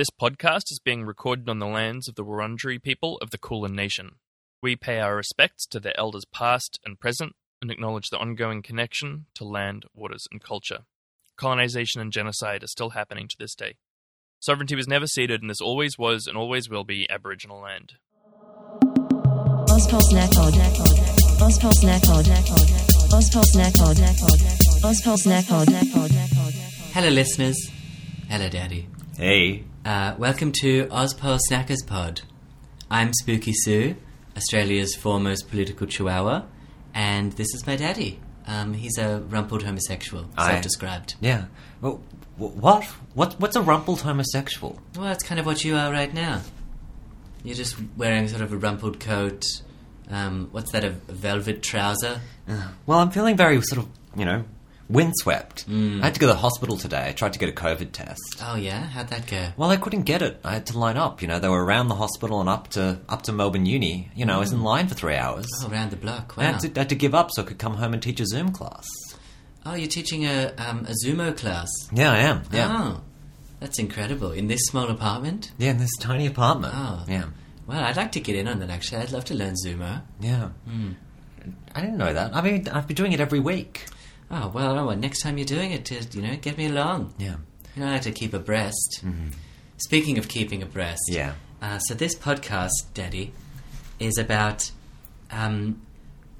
This podcast is being recorded on the lands of the Wurundjeri people of the Kulin Nation. We pay our respects to their elders past and present and acknowledge the ongoing connection to land, waters, and culture. Colonization and genocide are still happening to this day. Sovereignty was never ceded, and this always was and always will be Aboriginal land. Hello, listeners. Hello, Daddy. Hey. Uh, welcome to Ozpol Snackers Pod. I'm Spooky Sue, Australia's foremost political chihuahua, and this is my daddy. Um, he's a rumpled homosexual, I- self-described. Yeah. Well, wh- what? What? What's a rumpled homosexual? Well, that's kind of what you are right now. You're just wearing sort of a rumpled coat. Um, what's that? A, a velvet trouser? Well, I'm feeling very sort of, you know, windswept. I had to go to the hospital today. I tried to get a COVID test. Oh yeah, how'd that go? Well, I couldn't get it. I had to line up. You know, they were around the hospital and up to up to Melbourne Uni. You know, I was in line for three hours. Oh, around the block. I Wow. had, to, I had to give up so I could come home and teach a Zoom class. Oh, you're teaching a um, a Zumo class. Yeah, I am. Yeah. Oh, that's incredible. In this small apartment. Yeah, in this tiny apartment. Oh. Yeah. Well, I'd like to get in on that actually. I'd love to learn Zumo. Yeah. I didn't know that. I mean, I've been doing it every week. Oh well, oh, well, next time you're doing it, just, you know, get me along. Yeah. You know, I like to keep abreast. Speaking of keeping abreast, Yeah. Uh, so this podcast, Daddy, is about um,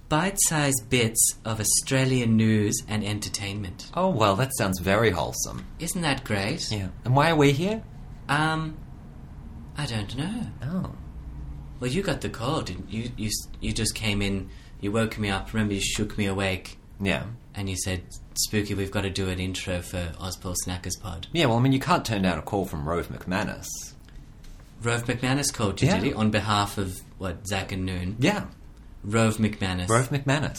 bite-sized bits of Australian news and entertainment. Oh, well, that sounds very wholesome. Isn't that great? Yeah. And why are we here? Um, I don't know. Oh. Well, you got the call, didn't you? You you just came in. You woke me up. Remember, you shook me awake, Yeah. And you said, "Spooky, we've got to do an intro for Ozpol Snackers Pod." Yeah, well, I mean, you can't turn down a call from Rove McManus. Rove McManus called you, Yeah. did he? On behalf of what Zach and Noon. Yeah. Rove McManus. Rove McManus.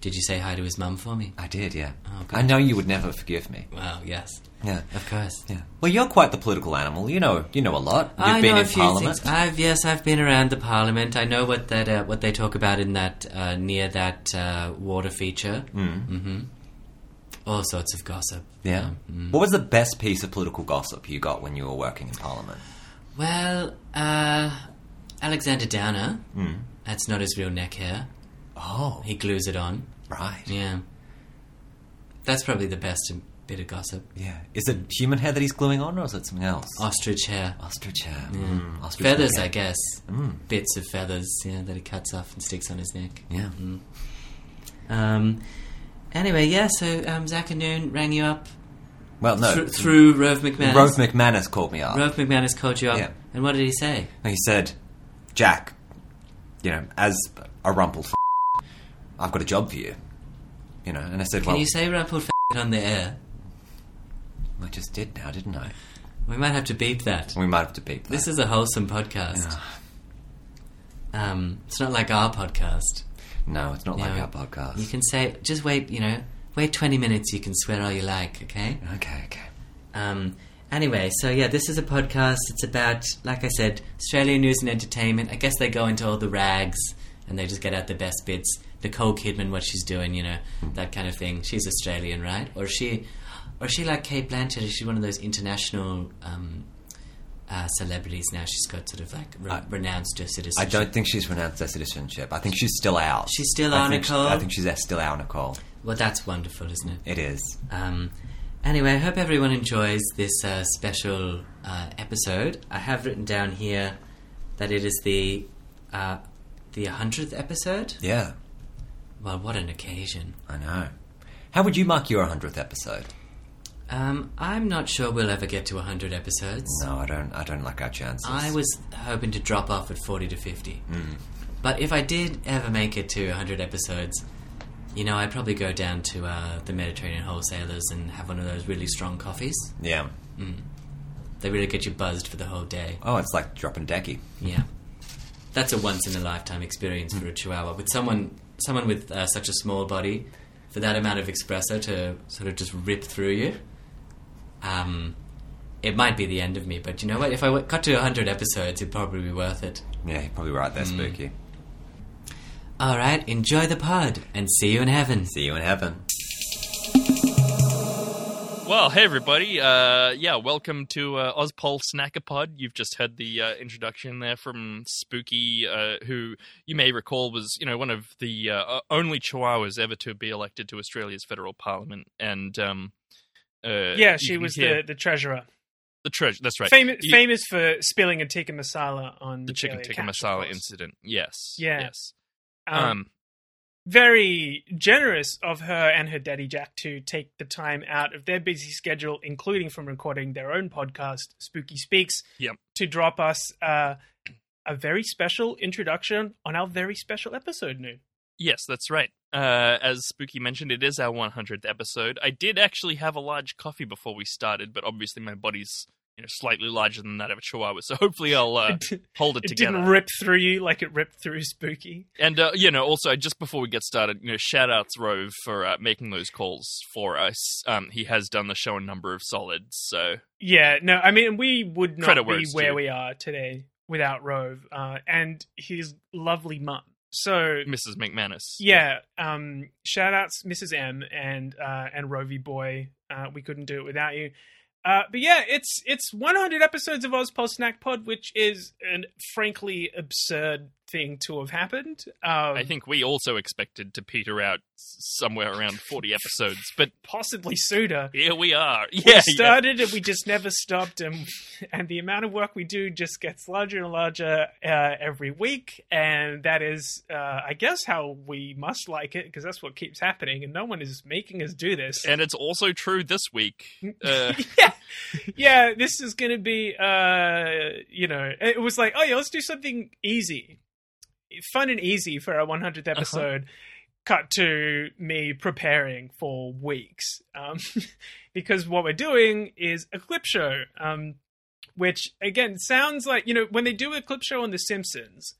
Did you say hi to his mum for me? I did, yeah. Oh, good. I know you would never forgive me. Well, yes, Yeah. of course. Yeah. Well, you're quite the political animal. You know, you know a lot. You've I been know in a few Parliament. things. I've yes, I've been around the Parliament. I know what that uh, what they talk about in that uh, near that uh, water feature. Mm. hmm All sorts of gossip. Yeah. Mm. What was the best piece of political gossip you got when you were working in Parliament? Well, uh, Alexander Downer. Mm. That's not his real neck hair. Oh, He glues it on. right. Yeah. That's probably the best bit of gossip. Yeah. Is it human hair that he's gluing on, or is it something else? Ostrich hair. Ostrich hair. Mm, ostrich Feathers, hair. I guess. Mm. Bits of feathers, yeah, that he cuts off and sticks on his neck. Yeah. Um, anyway, yeah, so um, Zach and Noon rang you up Well, no. thr- through Rove McManus. Rove McManus called me up. Rove McManus called you up. Yeah. And what did he say? He said, Jack, you know, as a rumpled f- I've got a job for you. You know, and I said, Can well, you say rumpled f- on the air? I just did now, didn't I? We might have to beep that. We might have to beep that. This is a wholesome podcast. Um, it's not like our podcast. No, it's not You like know, our podcast. You can say, just wait, you know, wait 20 minutes, you can swear all you like, okay? Okay, okay. Um, anyway, so yeah, this is a podcast. It's about, like I said, Australian news and entertainment. I guess they go into all the rags and they just get out the best bits. Nicole Kidman, what she's doing, you know, that kind of thing. She's Australian, right? Or she, or is she like Cate Blanchett? Is she one of those international um, uh, celebrities now? She's got sort of like re- I- renounced her citizenship. I don't think she's renounced her citizenship. I think she's still out. She's still I out, think she- I think she's still out, Nicole. Well, that's wonderful, isn't it? It is. Um, anyway, I hope everyone enjoys this uh, special uh, episode. I have written down here that it is the uh, the hundredth episode. Yeah, Well, what an occasion! I know. How would you mark your 100th episode? Um, I'm not sure we'll ever get to hundred episodes. No, I don't. I don't like our chances. I was hoping to drop off at forty to fifty, Mm. but if I did ever make it to hundred episodes. You know, I'd probably go down to uh, the Mediterranean wholesalers and have one of those really strong coffees. Yeah. They really get you buzzed for the whole day. Oh, it's like dropping decky. Yeah, that's a once in a lifetime experience for a Chihuahua. With someone, someone with uh, such a small body, for that amount of espresso to sort of just rip through you, um, it might be the end of me. But you know what? If I cut to hundred episodes, it'd probably be worth it. Yeah, you're probably right there, Mm. Spooky. All right, enjoy the pod, and see you in heaven. See you in heaven. Well, hey everybody. Uh, yeah, welcome to uh, Ozpol Snackapod. You've just heard the uh, introduction there from Spooky, uh, who you may recall was, you know, one of the uh, only Chihuahuas ever to be elected to Australia's federal parliament, and um, uh, Yeah, she was the, the treasurer. the treasure. That's right. Famous, You- famous for spilling a tikka masala on the chicken tikka masala incident. Yes. Yeah. Yes. Um, Um, very generous of her and her daddy Jack to take the time out of their busy schedule, including from recording their own podcast, Spooky Speaks, Yep. to drop us uh, a very special introduction on our very special episode. New. Yes, that's right. Uh, as Spooky mentioned, it is our 100th episode. I did actually have a large coffee before we started, but obviously my body's you know slightly larger than that of a chihuahua, so hopefully I'll uh, It, hold it it together. didn't rip through you like it ripped through Spooky. and uh, you know, also just before we get started, you know, shout outs Rove for uh, making those calls for us. Um, he has done the show a number of solids, so Yeah, no, I mean we would not Credit be where due. we are today without Rove uh, and his lovely mum. So Mrs. McManus. yeah, um, shout outs Mrs. M and uh, and Rovey boy. Uh, we couldn't do it without you. Uh, but yeah, it's it's 100 episodes of Ozpol Snack Pod, which is an frankly absurd thing to have happened. Um, I think we also expected to peter out somewhere around 40 episodes, but possibly sooner. here we are. we Yeah, yeah. started and we just never stopped and and the amount of work we do just gets larger and larger uh, every week and that is uh, i guess how we must like it because that's what keeps happening and no one is making us do this And it's also true this week. Uh, yeah yeah this is gonna be uh you know it was like oh yeah let's do something easy fun and easy for our 100th Uh-huh. episode cut to me preparing for weeks um because what we're doing is a clip show um which again sounds like you know when they do a clip show on the simpsons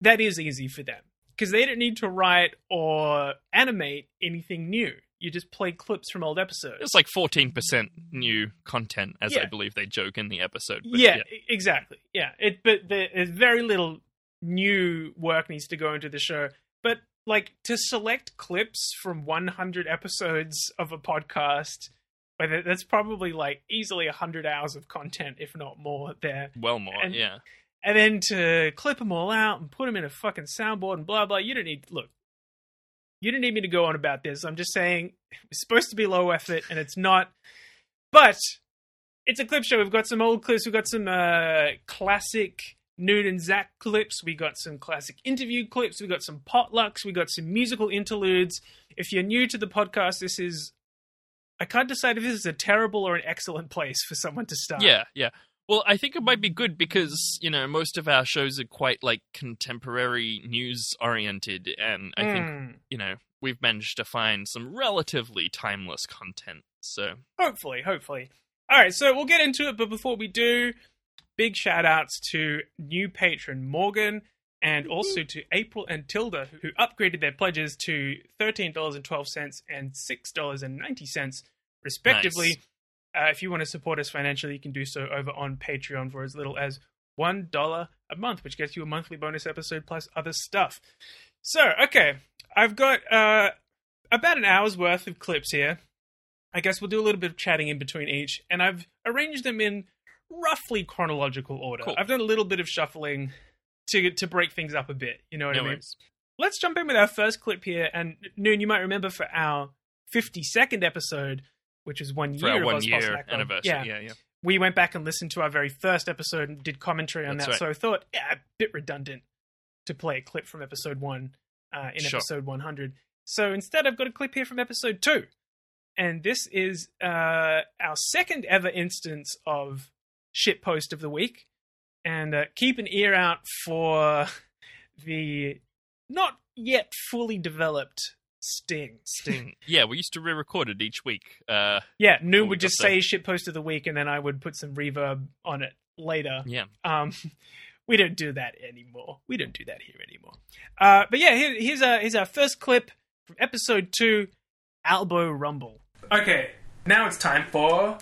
that is easy for them because they don't need to write or animate anything new you just play clips from old episodes It's like 14% new content, as I believe they joke in the episode. Yeah, e- exactly. Yeah, it but there's very little new work needs to go into the show. But like to select clips from 100 episodes of a podcast, whether that's probably like easily 100 hours of content, if not more. There, Well, more, And- yeah. and then to clip them all out and put them in a fucking soundboard and blah blah. You don't need look. You don't need me to go on about this. I'm just saying it's supposed to be low effort and it's not. But it's a clip show. We've got some old clips. We've got some uh, classic Noon and Zach clips. We got some classic interview clips. We got some potlucks. We got some musical interludes. If you're new to the podcast, this is. I can't decide if this is a terrible or an excellent place for someone to start. Yeah, yeah. Well, I think it might be good because, you know, most of our shows are quite like contemporary news oriented. And I think, Mm. you know, we've managed to find some relatively timeless content. So, Hopefully, hopefully. All right, so we'll get into it, but before we do, big shout outs to new patron Morgan and also to April and Tilda, who upgraded their pledges to $13.12 and $6.90, respectively. Nice. Uh, if you want to support us financially, you can do so over on Patreon for as little as $1 a month, which gets you a monthly bonus episode plus other stuff. So, okay, I've got uh, about an hour's worth of clips here. I guess we'll do a little bit of chatting in between each, and I've arranged them in roughly chronological order. Cool. I've done a little bit of shuffling to to break things up a bit. You know what no I mean? worries. Let's jump in with our first clip here. And Noon, you might remember for our 52nd episode, which is one For year one year anniversary. Yeah, Yeah, yeah. we went back and listened to our very first episode and did commentary on That's that. right. So I thought, yeah, a bit redundant to play a clip from episode one uh, in Sure. episode 100. So instead, I've got a clip here from episode two. And this is uh, our second ever instance of shitpost of the week. And uh, keep an ear out for the not yet fully developed sting. Sting. yeah, we used to re record it each week. Uh, Yeah, Noon we would got just the- say shitpost of the week, and then I would put some reverb on it later. yeah. Um, we don't do that anymore. We don't do that here anymore. Uh, but yeah, here, here's our here's our first clip from episode two, Albo Rumble. Okay, now it's time for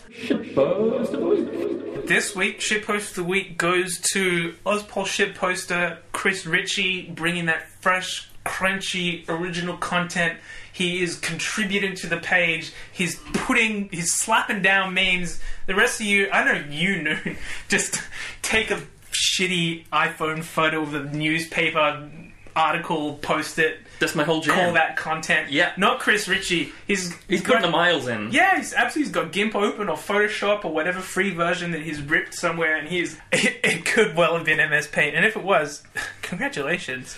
this week. Shitpost of the week goes to Ozpol shitposter Chris Ritchie, bringing that fresh, crunchy original content. He is contributing to the page. He's putting, he's slapping down memes. The rest of you, I know you know, just take a shitty iPhone photo of the newspaper article, post it, That's my whole jam. call that content. Yeah. Not Chris Ritchie. He's He's got- putting the miles in. yeah, he's absolutely he's got GIMP open or Photoshop or whatever free version that he's ripped somewhere, and he's it, it could well have been MS Paint, and if it was, congratulations.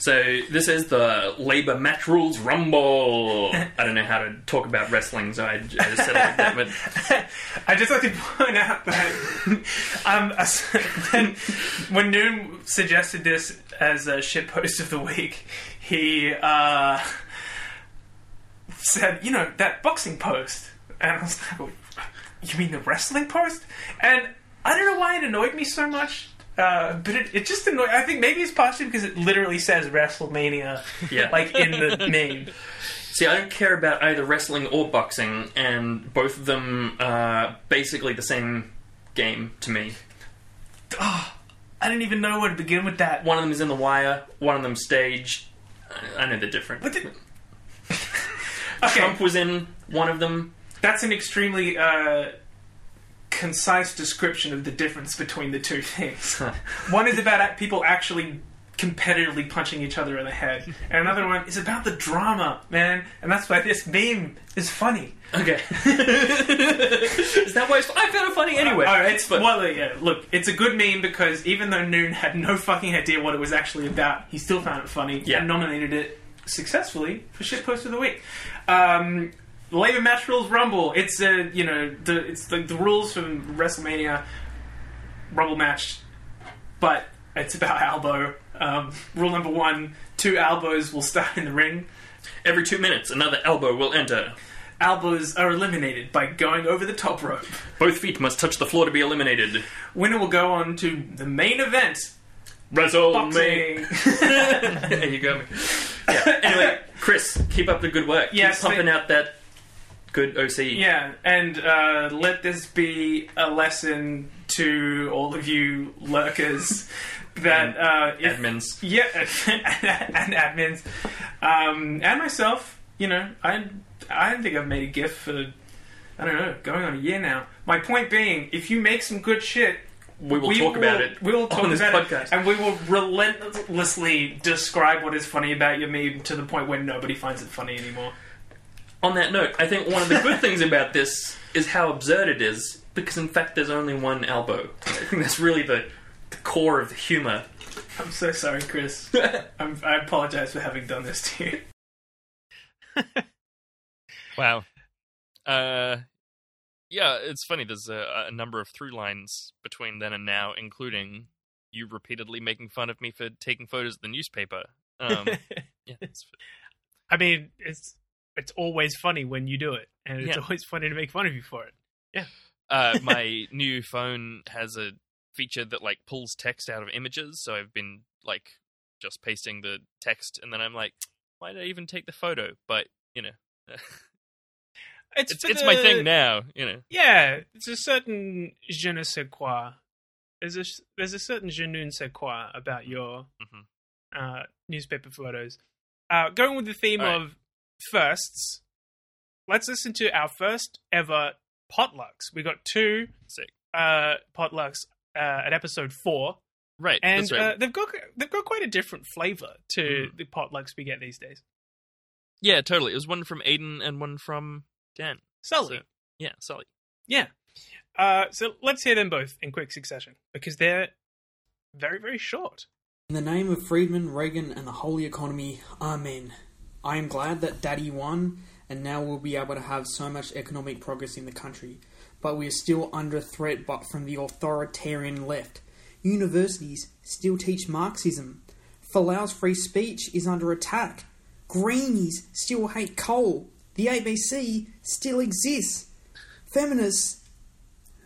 So this is the Labour Match Rules Rumble. I don't know how to talk about wrestling, so I, just said like that. But I just like to point out that um, when Noon suggested this as a shit post of the week, he uh, said, "You know that boxing post," and I was like, "You mean the wrestling post?" And I don't know why it annoyed me so much. Uh, but it, it just annoys. I think maybe it's partially because it literally says WrestleMania, Yeah. like in the name. see, I don't care about either wrestling or boxing, and both of them are basically the same game to me. I didn't even know where to begin with that. One of them is in the wire, one of them staged. I I know they're different. What the- Okay, Trump was in one of them. that's an extremely uh, concise description of the difference between the two things. one is about people actually competitively punching each other in the head, and another one is about the drama, man. And that's why this meme is funny. Okay. is that why it's, I found it funny anyway? All right, it's but well, yeah. Look, it's a good meme because even though Noon had no fucking idea what it was actually about, he still found it funny Yeah. and nominated it successfully for shit post of the week. Um, Labor Match Rules Rumble. It's a you know the it's the, the rules from WrestleMania Rumble match, but it's about elbow. Um, rule number one: two elbows will start in the ring. every two minutes, another elbow will enter. Elbows are eliminated by going over the top rope. Both feet must touch the floor to be eliminated. Winner will go on to the main event. WrestleMania. There you go. Yeah. Anyway, Chris, keep up the good work. Yes, keep pumping out that good OC. Yeah, and uh, let this be a lesson to all of you lurkers that uh, if, Admins. yeah, and admins, um, and myself. You know, I I don't think I've made a GIF for I don't know going on a year now. My point being, if you make some good shit. We will talk about it We will talk on this about podcast. it, and we will relentlessly describe what is funny about your meme to the point where nobody finds it funny anymore. On that note, I think one of the good things about this is how absurd it is, because in fact there's only one elbow. I think that's really the, the core of the humour. I'm so sorry, Chris. I'm, I apologize for having done this to you. Wow. Uh, yeah, it's funny. There's a, a number of through lines between then and now, including you repeatedly making fun of me for taking photos of the newspaper. Um, yeah, it's, I mean, it's it's always funny when you do it, and it's Yeah. always funny to make fun of you for it. Yeah. Uh, my new phone has a feature that like pulls text out of images, so I've been like just pasting the text, and then I'm like, why did I even take the photo? But you know, It's it's it's my thing now. You know, Yeah, it's a certain je ne sais quoi. There's a there's a certain je ne sais quoi about your Mhm. uh, newspaper photos. Uh, going with the theme right. of firsts, let's listen to our first ever potlucks. We got two sick. uh, potlucks uh, at episode four. Right, and that's right. uh, they've got they've got quite a different flavor to Mm. the potlucks we get these days. yeah, totally. It was one from Aiden and one from Dan. Sully, So- Yeah, Sully. yeah. Uh, so let's hear them both in quick succession because they're very very short. In the name of Friedman, Reagan, and the holy economy, Amen. I am glad that Daddy won, and now we'll be able to have so much economic progress in the country. But we are still under threat but from the authoritarian left. Universities still teach Marxism. Folau's free speech is under attack. Greenies still hate coal. The ABC still exists. Feminists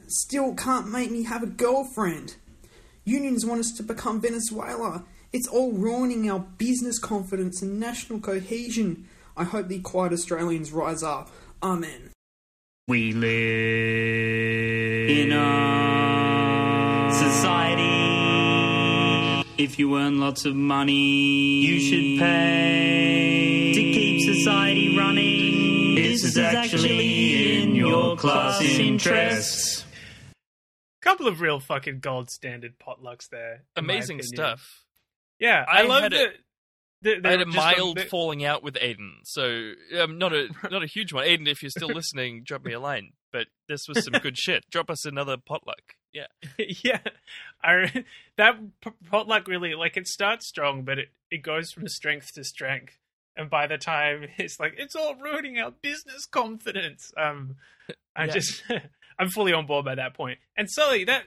still can't make me have a girlfriend. Unions want us to become Venezuela. It's all ruining our business confidence and national cohesion. I hope the quiet Australians rise up. Amen. We live in a society If you earn lots of money, you should pay to keep society running. This is actually in your class interests. Couple of real fucking gold standard potlucks there. in my Amazing opinion. stuff. Yeah, I, I love had that. a- they I had a mild the- falling out with Aiden, so um, not a not a huge one. Aiden, if you're still listening, drop me a line. But this was some good shit. Drop us another potluck. Yeah, yeah, I that potluck really like it starts strong, but it it goes from strength to strength, and by the time it's like it's all ruining our business confidence. Um, I Yeah. just I'm fully on board by that point. And Sully, that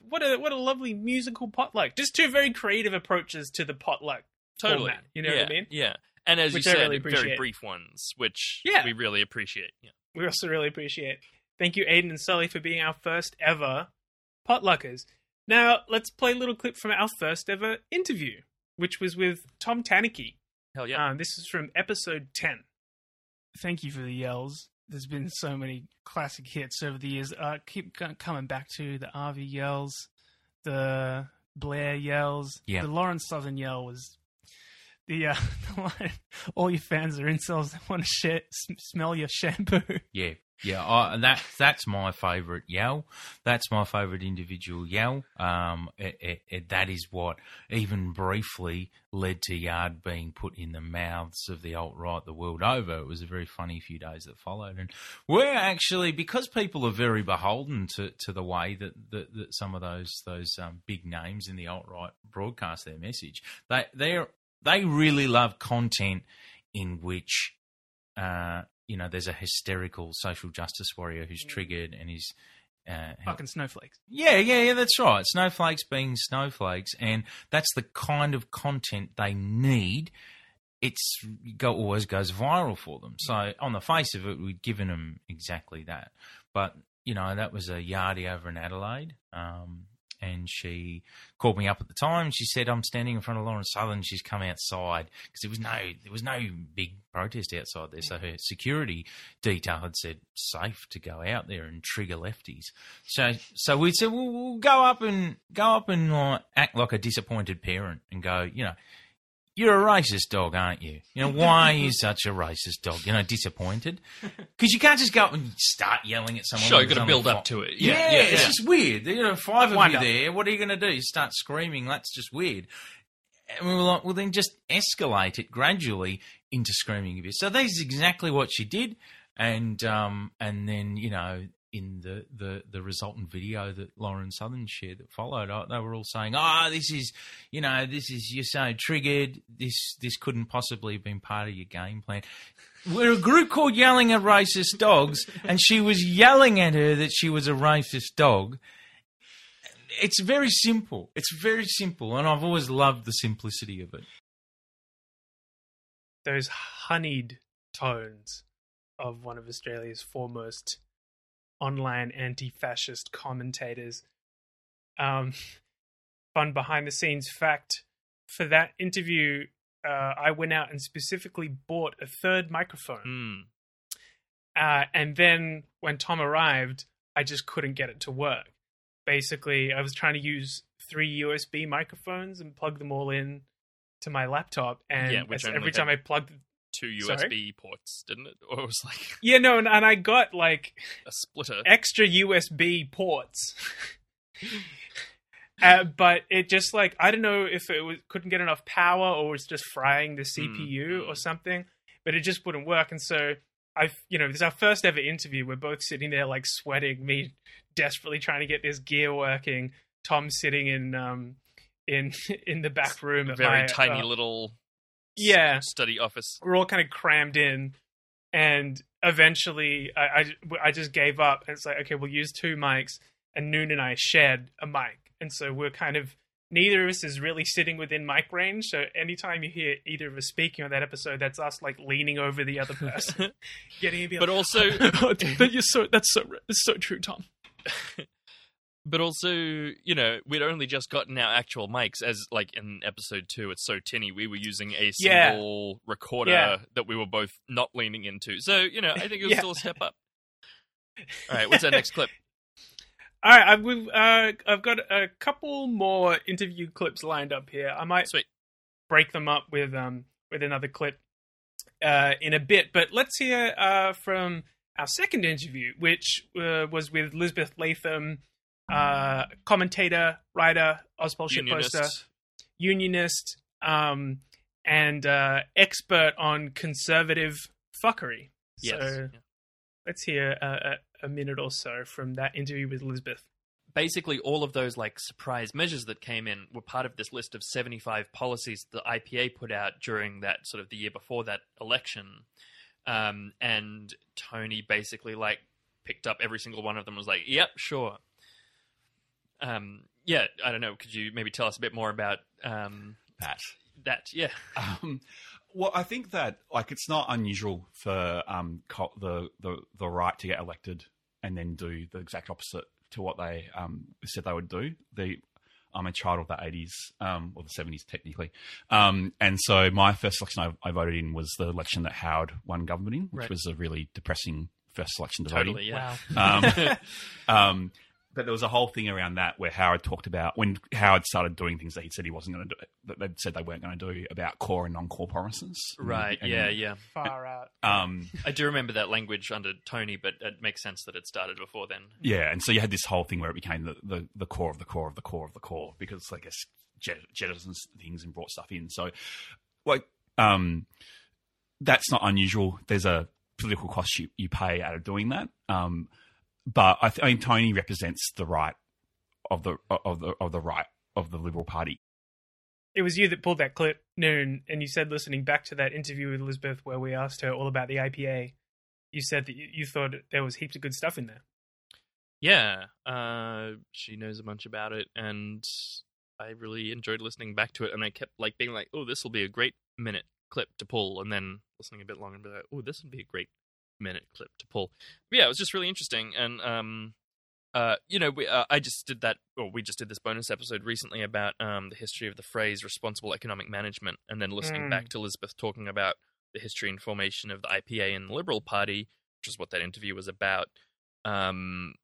what a what a lovely musical potluck. Just two very creative approaches to the potluck. totally. Format, you know yeah, what I mean? Yeah, and as Which you said, really very brief ones, which Yeah. we really appreciate. Yeah. We also really appreciate. Thank you, Aiden and Sully, for being our first ever potluckers. Now let's play a little clip from our first ever interview, which was with Tom Tanuki. Hell yeah. Um, this is from episode 10. Thank you for the yells. There's been so many classic hits over the years. Uh, keep coming back to the RV yells, the Blair yells. Yeah. The Lauren Southern yell was the, uh, the line, all your fans are incels that want to share, smell your shampoo. Yeah, yeah. I, that that's my favourite yell. That's my favourite individual yell. Um, it, it, it, that is what even briefly led to Yard being put in the mouths of the alt right the world over. It was a very funny few days that followed, and we're actually because people are very beholden to, to the way that, that, that some of those those um, big names in the alt right broadcast their message. They they they really love content in which uh, you know, there's a hysterical social justice warrior who's triggered and is. Uh, Fucking snowflakes. yeah, yeah, yeah, that's right. Snowflakes being snowflakes, and that's the kind of content they need. It's go always goes viral for them. So on the face of it, we'd given them exactly that. But you know, that was a yardie over in Adelaide, um, and she called me up at the time. She said, "I'm standing in front of Lauren Southern. She's come outside because there was no there was no big protest outside there. So her security detail had said safe to go out there and trigger lefties. So so we said, well, we'll go up and go up and uh, act like a disappointed parent and go, you know." You're a racist dog, aren't you? You know, why are you such a racist dog? You know, disappointed? Because you can't just go up and start yelling at someone. Sure, you've got to build up to it. yeah, Yeah, yeah, it's yeah. just weird. You know, five of Wind you up. there. What are you going to do? You start screaming. That's just weird. And we were like, well, then just escalate it gradually into screaming a bit. So that's exactly what she did, and um, and then you know. In the, the, the resultant video that Lauren Southern shared that followed, uh, they were all saying, "Ah, this is, you know, this is you're so triggered. This this couldn't possibly have been part of your game plan." We're a group called Yelling at Racist Dogs, and she was yelling at her that she was a racist dog. It's very simple. It's very simple, and I've always loved the simplicity of it. those honeyed tones of one of Australia's foremost online anti-fascist commentators. Um, fun behind the scenes fact for that interview, uh, I went out and specifically bought a third microphone. Mm. Uh, and then when Tom arrived, I just couldn't get it to work. Basically, I was trying to use three USB microphones and plug them all in to my laptop, and Yeah, which as- only every time I plugged, Two Sorry? USB ports, didn't it? Or it was like yeah, no, and, and I got like a splitter. extra USB ports. Uh, but it just like I don't know if it was, couldn't get enough power or was just frying the CPU mm. or something, but it just wouldn't work. And so I've you know this is our first ever interview. We're both sitting there like sweating, me desperately trying to get this gear working. Tom sitting in um in in the back room, a very my, tiny uh, little yeah. study office. we're all kind of crammed in and eventually I, I, I just gave up and it's like okay we'll use two mics and noon and i shared a mic and so we're kind of neither of us is really sitting within mic range so anytime you hear either of us speaking on that episode that's us like leaning over the other person getting a bit But like, also, oh, that you're so that's so it's so true tom but also, you know, we'd only just gotten our actual mics. As like in episode two, it's so tinny. We were using a Yeah. single recorder Yeah. that we were both not leaning into. So you know, I think it was Yeah. still a step up. All right, what's our next clip? All right, I've we've, uh, I've got a couple more interview clips lined up here. I might Sweet. break them up with um with another clip uh, in a bit, but let's hear uh, from our second interview, which uh, was with Lisbeth Latham, uh, commentator, writer, Ozpol shitposter, Unionist. unionist, um, and uh, expert on conservative fuckery. Yes. So Yeah. let's hear a, a, a minute or so from that interview with Lisbeth. basically all of those like surprise measures that came in were part of this list of 75 policies the IPA put out during that sort of the year before that election. Um, and Tony basically like picked up every single one of them was like, "Yep, sure." Um, yeah, I don't know. Could you maybe tell us a bit more about um, Pat. that? Yeah, Um, well, I think that like it's not unusual for um, co- the, the the right to get elected and then do the exact opposite to what they um, said they would do. The I'm a child of the 80s um, or the 70s technically, um, and so my first election I, I voted in was the election that Howard won government in, which Right. was a really depressing first election to vote in. totally. Yeah. Um, um, but there was a whole thing around that where Howard talked about when Howard started doing things that he said he wasn't going to do, that they said they weren't going to do about core and non-core promises. Right. And- yeah. Yeah. Far out. Um, I do remember that language under Tony, but it makes sense that it started before then. yeah, and so you had this whole thing where it became the, the, the core of the core of the core of the core because I guess jet- jettisons things and brought stuff in. So, like, um, that's not unusual. There's a political cost you, you pay out of doing that. Um, but I, th- I think Tony represents the right of the of the of the right of the Liberal Party. It was you that pulled that clip, Noon, and you said listening back to that interview with Elizabeth where we asked her all about the IPA, you said that you, you thought there was heaps of good stuff in there. Yeah, uh, she knows a bunch about it, and I really enjoyed listening back to it. And I kept like being like, "Oh, this will be a great minute clip to pull," and then listening a bit longer and be like, "Oh, this would be a great minute clip to pull." But yeah, it was just really interesting, and um, uh, you know, we, uh, I just did that, or we just did this bonus episode recently about um the history of the phrase "responsible economic management," and then listening Mm. back to Elizabeth talking about the history and formation of the IPA and the Liberal Party, which is what that interview was about. Um,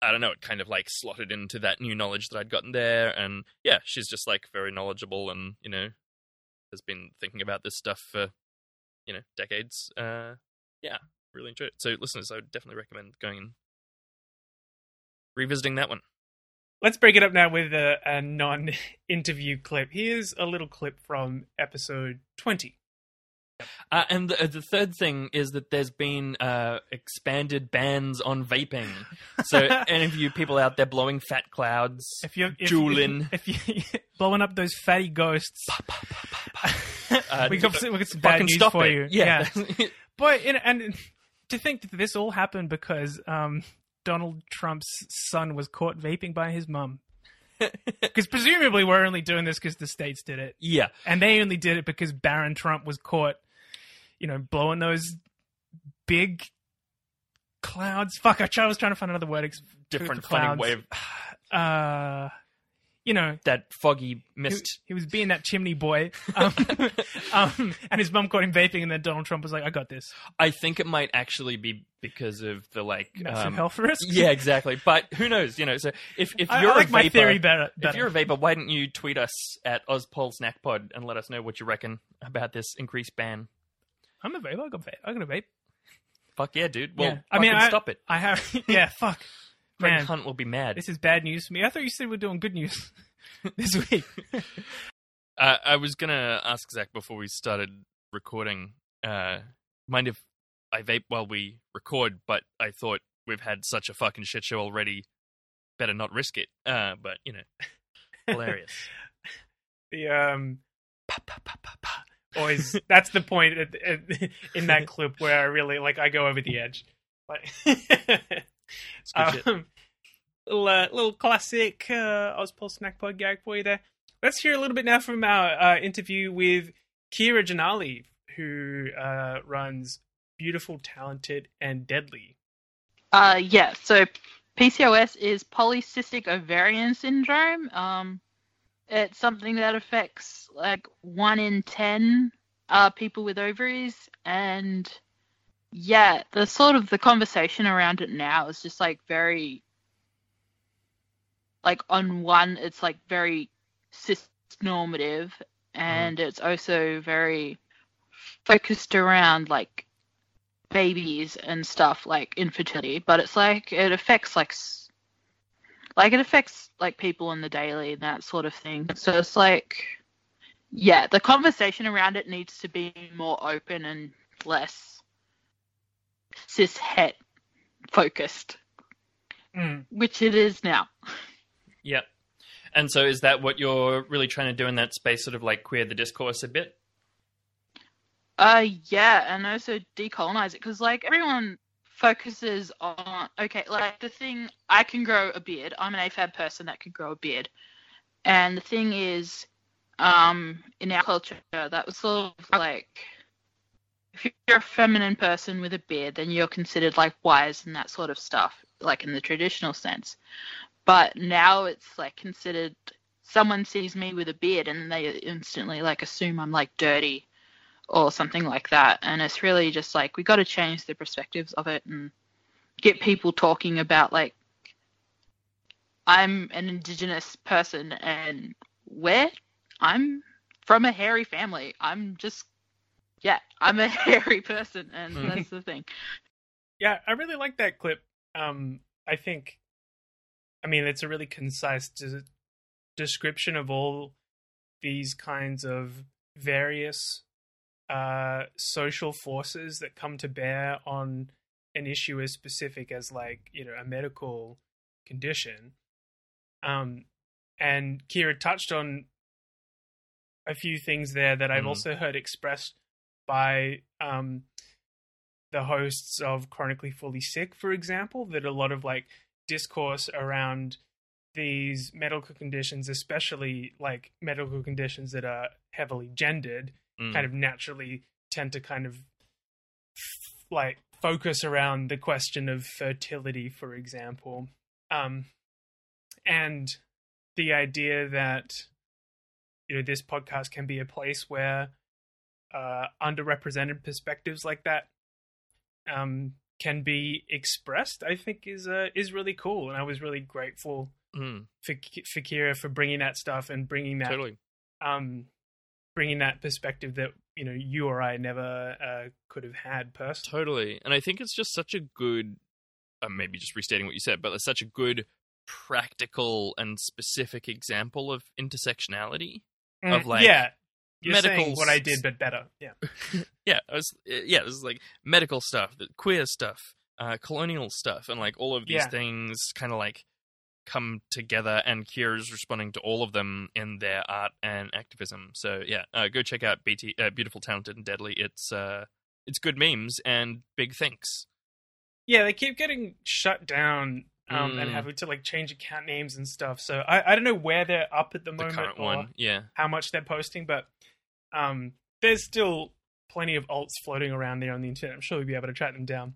I don't know, it kind of like slotted into that new knowledge that I'd gotten there. And yeah, she's just like very knowledgeable and, you know, has been thinking about this stuff for, you know, decades. Uh, yeah, really enjoyed it. So, listeners, I would definitely recommend going and revisiting that one. Let's break it up now with a, a non interview clip. Here's a little clip from episode 20. Uh, and the, the third thing is that there's been uh, expanded bans on vaping. So, any of you people out there blowing fat clouds, If you're if, Juulin. if, if you blowing up those fatty ghosts, uh, we got we got some bad fucking news stop for it. you. Yeah. Boy, and, and to think that this all happened because um, Donald Trump's son was caught vaping by his mum. Because presumably we're only doing this because the states did it, yeah. and they only did it because Barron Trump was caught, you know, blowing those big clouds. Fuck, I was trying to find another word. Different funny way of Uh, you know, that foggy mist. he was being that chimney boy, um, um, and his mum caught him vaping, and then Donald Trump was like, "I got this." I think it might actually be because of the like Massive um, health risk. Yeah, exactly. But who knows? You know, so if if I, you're I like a my theory better. if you're a vapor, why don't you tweet us at Ozpol Snackpod and let us know what you reckon about this increased ban? I'm a vape. I got vape. I got a vape. Fuck yeah, dude. Well, yeah. I mean, I, stop it. I have. Yeah, fuck. Greg Man, Hunt will be mad. this is bad news for me. I thought you said we're doing good news this week. Uh, I was gonna ask Zach before we started recording. Uh, mind if I vape while we record? But I thought we've had such a fucking shit show already. Better not risk it. Uh, but you know, hilarious. the um, pa, pa, pa, pa, pa. always. That's the point at, at, in that clip where I really like. I go over the edge. Like, good um, little uh, little classic uh, Ozpol snack pod gag for you there. Let's hear a little bit now from our uh, interview with Kira Janali, who uh, runs Beautiful, Talented, and Deadly. Uh, yeah. So PCOS is polycystic ovarian syndrome. Um, it's something that affects like one in ten uh, people with ovaries, and yeah, the sort of the conversation around it now is just like very like on one it's like very cis normative and it's also very focused around like babies and stuff like infertility. But it's like it affects like s- like it affects like people in the daily and that sort of thing. So it's like yeah the conversation around it needs to be more open and less cis het focused Mm. which it is now Yep. And so is that what you're really trying to do in that space, sort of like queer the discourse a bit? Uh, yeah, and also decolonize it because like everyone focuses on okay, like the thing I can grow a beard. I'm an AFAB person that can grow a beard, and the thing is, um, in our culture, that was sort of like if you're a feminine person with a beard, then you're considered like wise and that sort of stuff, like in the traditional sense. But now it's like considered someone sees me with a beard and they instantly like assume I'm like dirty or something like that. And it's really just like we got to change the perspectives of it and get people talking about like I'm an indigenous person and where I'm from a hairy family. I'm just yeah, I'm a hairy person and Mhm. that's the thing. Yeah, I really like that clip. Um, I think, I mean, it's a really concise de- description of all these kinds of various uh, social forces that come to bear on an issue as specific as, like, you know, a medical condition. Um, and Kira touched on a few things there that I've Mhm. also heard expressed by um, the hosts of Chronically Fully Sick, for example, that a lot of like discourse around these medical conditions, especially like medical conditions that are heavily gendered, Mm. kind of naturally tend to kind of like focus around the question of fertility, for example. Um, and the idea that you know this podcast can be a place where uh, underrepresented perspectives like that um, can be expressed, I think is uh, is really cool, and I was really grateful Mm, for for Kira for bringing that stuff and bringing that totally. um, bringing that perspective that you know you or I never uh, could have had personally. Totally. And I think it's just such a good, uh, maybe just restating what you said, but it's such a good practical and specific example of intersectionality. Of, like, Mm, yeah, you're medical what I did, but better. Yeah, Yeah, it was, yeah, this is like medical stuff, queer stuff, uh, colonial stuff, and like all of these Yeah. things kind of like come together, and Kira's responding to all of them in their art and activism. So yeah, uh, go check out BT, uh, Beautiful, Talented, and Deadly. It's uh, it's good memes and big thanks. yeah, they keep getting shut down. Um, and Mm. having to like change account names and stuff. So I, I don't know where they're up at the, The moment current or one, yeah. how much they're posting, but um, there's still plenty of alts floating around there on the internet. I'm sure we'll be able to track them down.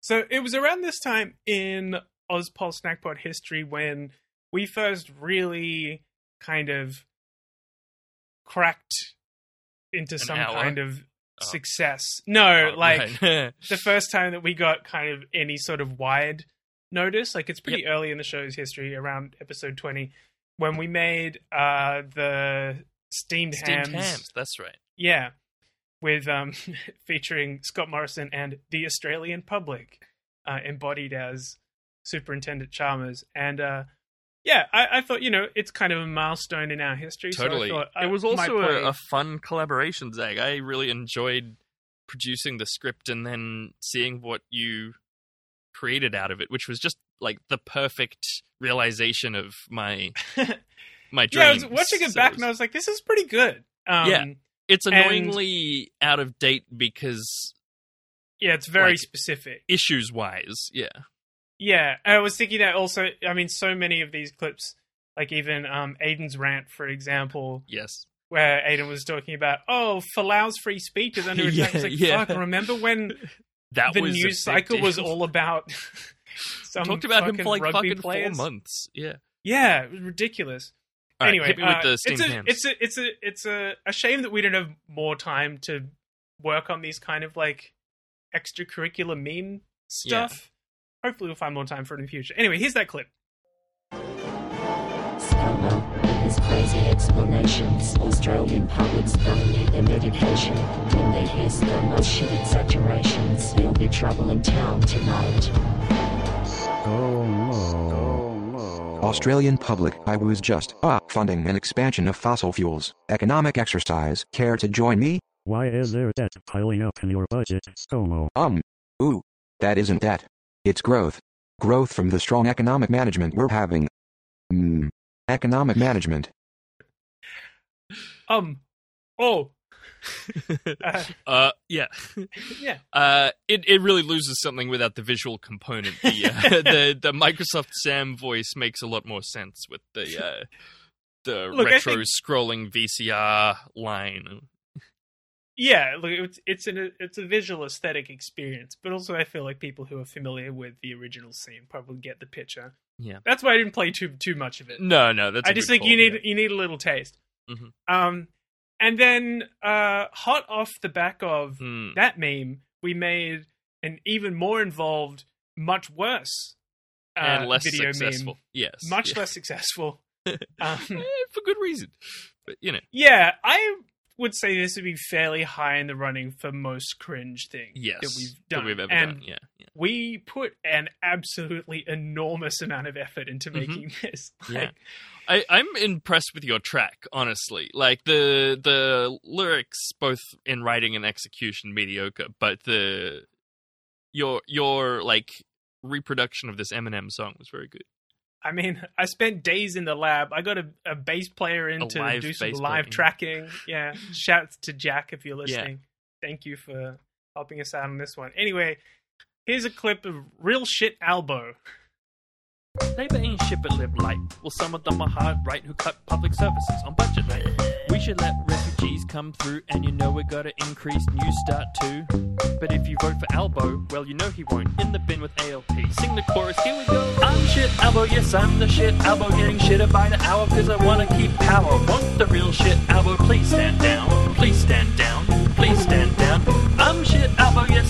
So it was around this time in Ozpol Snackpod history when we first really kind of cracked into An some hour? kind of Oh. success. No, Oh, like right. the first time that we got kind of any sort of wide notice. Like it's pretty early in the show's history, around episode twenty, when we made uh the steamed, steamed hams. hams. That's right. Yeah, with um featuring Scott Morrison and the Australian public, uh, embodied as Superintendent Chalmers, and uh yeah, I, I thought you know it's kind of a milestone in our history. Totally. So I thought I it was also a, a fun collaboration, Zach. I really enjoyed producing the script and then seeing what you created out of it, which was just like the perfect realization of my my dreams. yeah, I was watching it So back and I was like, this is pretty good. Um, Yeah. it's and- annoyingly out of date because Yeah, it's very Like- specific. issues wise, yeah. Yeah, I was thinking that also. I mean, so many of these clips, like even um, Aiden's rant, for example, Yes. where Aiden was talking about, oh, Folau's free speech is under attack. Yeah, like, yeah. fuck, remember when That the news cycle was all about some talked about him for like fucking players? four months. Yeah. Yeah, it was ridiculous. All right, anyway, hit me with uh, the steamed it's a, hams. it's a it's a it's a, a shame that we don't have more time to work on these kind of like extracurricular meme stuff. Hopefully, we'll find more time for it in the future. Anyway, here's that clip. His crazy explanations, Australian public's gonna their medication. When they hear slow motion exaggerations, there'll be trouble in town tonight. Australian public, I was just uh, funding an expansion of fossil fuels. Economic exercise. Care to join me? Why is there debt piling up in your budget, ScoMo? Um. Ooh. That isn't debt. It's growth. Growth from the strong economic management we're having. Hmm. Economic management. Um. Oh. Uh, yeah. yeah. Uh, it, it really loses something without the visual component. The, uh, the the Microsoft Sam voice makes a lot more sense with the uh, the Look, retro think- scrolling VCR line. Yeah, look, it's it's an it's a visual aesthetic experience, but also I feel like people who are familiar with the original scene probably get the picture. Yeah. That's why I didn't play too too much of it. No, no, that's. I just think you call, need you need a little taste. Mhm. Um, and then uh, hot off the back of Hmm. that meme, we made an even more involved, much worse, uh, and less video successful. meme. Yes, much yeah. less successful. um, Eh, for good reason. But you know, yeah, I would say this would be fairly high in the running for most cringe thing yes, that we've that done. we've ever and done. Yeah, yeah. we put an absolutely enormous amount of effort into making this. Mm-hmm. Yeah. I, I'm impressed with your track, honestly. Like the the lyrics, both in writing and execution, mediocre. But the your your like reproduction of this Eminem song was very good. I mean, I spent days in the lab. I got a, a bass player in A to do some live player. tracking. Yeah. Shouts to Jack if you're Yeah. listening. Thank you for helping us out on this one. Anyway, here's a clip of Real Shit Albo. Labour ain't shit but live life. Well, some of them are hard right who cut public services on budget night. We should let refugees come through, and you know we gotta increase New Start too. But if you vote for Albo, well, you know he won't. In the bin with ALP. Sing the chorus, here we go. I'm shit Albo, yes, I'm the shit Albo, getting shitter by the hour, cause I wanna keep power. Want the real shit Albo, please stand down. Please stand down. Please stand down. I'm shit Albo,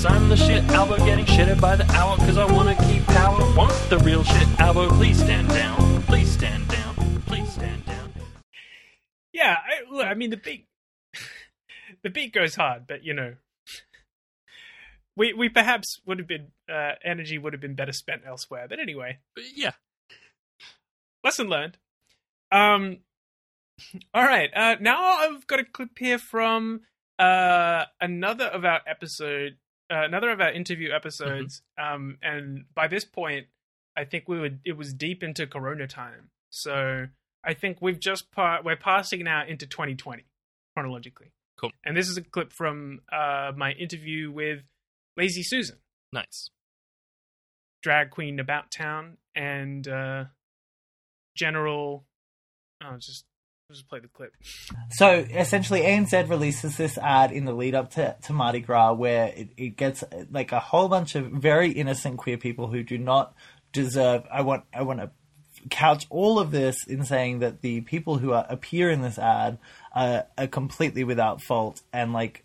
I'm the shit Albo, getting shitter by the hour, cause I wanna keep power. Want the real shit Albo, please stand down. Please stand down. Please stand down. Yeah, I, look, I mean the beat, the beat goes hard, but you know, we we perhaps would have been uh, energy would have been better spent elsewhere. But anyway, yeah, lesson learned. Um, all right, uh, now I've got a clip here from uh another of our episode, uh, another of our interview episodes. Um, and by this point, I think we would it was deep into Corona time, so I think we've just pa- we're passing now into 2020 chronologically. Cool. And this is a clip from uh my interview with Lazy Susan, Nice. drag queen about town, and uh general. Oh, just I'll just play the clip. So essentially, ANZ releases this ad in the lead up to, to Mardi Gras where it, it gets like a whole bunch of very innocent queer people who do not deserve. I want I want to couch all of this in saying that the people who are, appear in this ad are, are completely without fault and like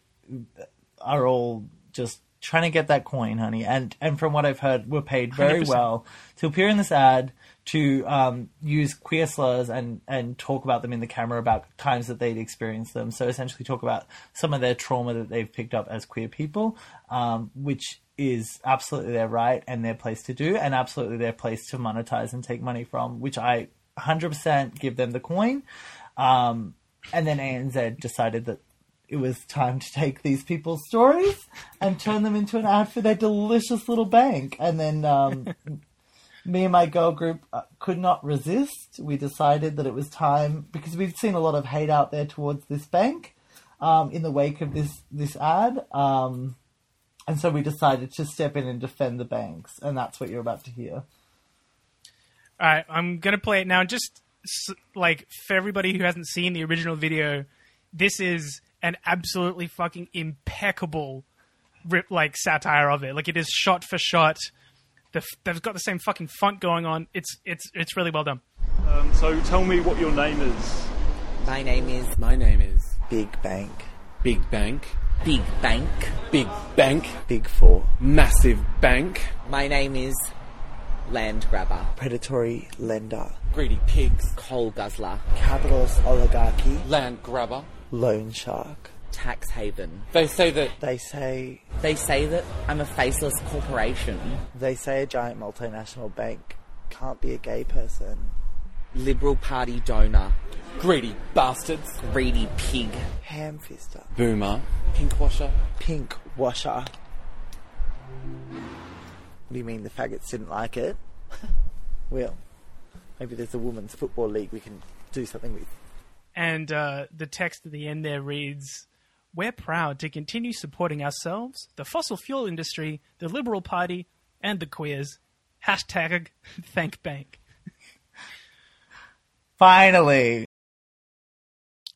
are all just trying to get that coin, honey. And and from what I've heard, were paid very 100%. well to appear in this ad to um, use queer slurs and and talk about them in the camera about times that they'd experienced them. So essentially, talk about some of their trauma that they've picked up as queer people, um, which is absolutely their right and their place to do, and absolutely their place to monetize and take money from. Which I 100% give them the coin. Um, and then ANZ decided that it was time to take these people's stories and turn them into an ad for their delicious little bank. And then um, me and my girl group uh, could not resist. We decided that it was time because we've seen a lot of hate out there towards this bank um, in the wake of this this ad. Um, and so we decided to step in and defend the banks, and that's what you're about to hear. All right, I'm gonna play it now. Just like for everybody who hasn't seen the original video, this is an absolutely fucking impeccable, rip like satire of it. Like it is shot for shot. The, they've got the same fucking font going on. It's it's it's really well done. Um, so tell me what your name is. My name is. My name is Big Bank. Big Bank. Big Bank. Big Bank. Big Four. Massive Bank. My name is Land Grabber. Predatory Lender. Greedy pigs. Coal guzzler. Capitalist oligarchy. Land grabber. Loan shark. Tax haven. They say that. They say. They say that I'm a faceless corporation. They say a giant multinational bank can't be a gay person. Liberal Party donor. Greedy bastards. Greedy pig. Ham fister. Boomer. Pink washer. Pink washer. What do you mean the faggots didn't like it? well, maybe there's a women's football league we can do something with. And uh, the text at the end there reads We're proud to continue supporting ourselves, the fossil fuel industry, the Liberal Party, and the queers. Hashtag thank bank. Finally.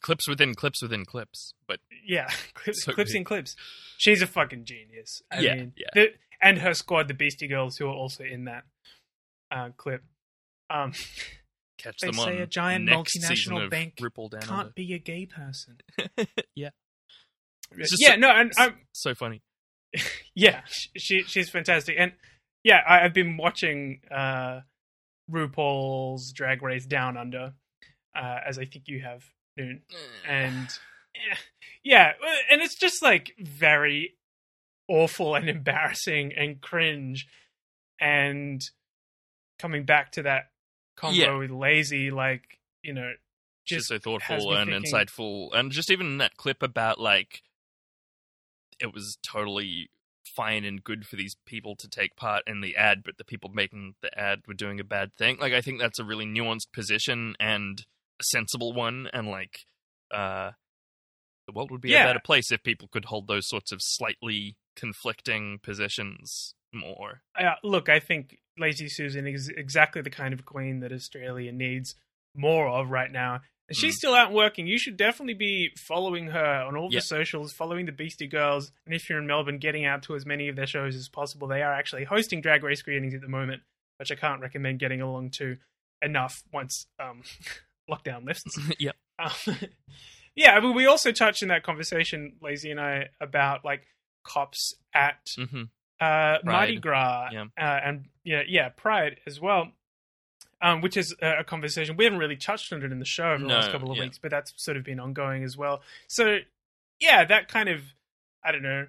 Clips within clips within clips, but Yeah, clips, So clips in clips. She's a fucking genius. I Yeah, mean, yeah. the- and her squad, the Beastie Girls, who are also in that uh, clip. Um, catch they them say on a giant multinational bank RuPaul can't be a gay person. yeah. Yeah, so- no, and I'm so funny. yeah, she she's fantastic, and yeah, I, I've been watching uh, RuPaul's Drag Race Down Under, uh, as I think you have, Noon, and eh, yeah, and it's just like very awful and embarrassing and cringe, and coming back to that combo Yeah. with lazy, like you know, just so thoughtful and thinking- insightful, and just even that clip about like it was totally fine and good for these people to take part in the ad, but the people making the ad were doing a bad thing. Like I think that's a really nuanced position and a sensible one, and like uh, the world would be Yeah. a better place if people could hold those sorts of slightly conflicting positions more. uh, look, I think Lazy Susan is exactly the kind of queen that Australia needs more of right now. And she's Mm. still out working. You should definitely be following her on all Yeah. the socials, following the Beastie Girls, and if you're in Melbourne, getting out to as many of their shows as possible. They are actually hosting drag race screenings at the moment, which I can't recommend getting along to enough once um, lockdown lifts. yep. Um, yeah, but we also touched in that conversation, Lazy and I, about like cops at Mhm. uh, Mardi Gras Yeah. uh, and yeah, yeah, Pride as well. Um, which is a conversation we haven't really touched on it in the show over the No, last couple of yeah. weeks, but that's sort of been ongoing as well. So, yeah, that kind of I don't know,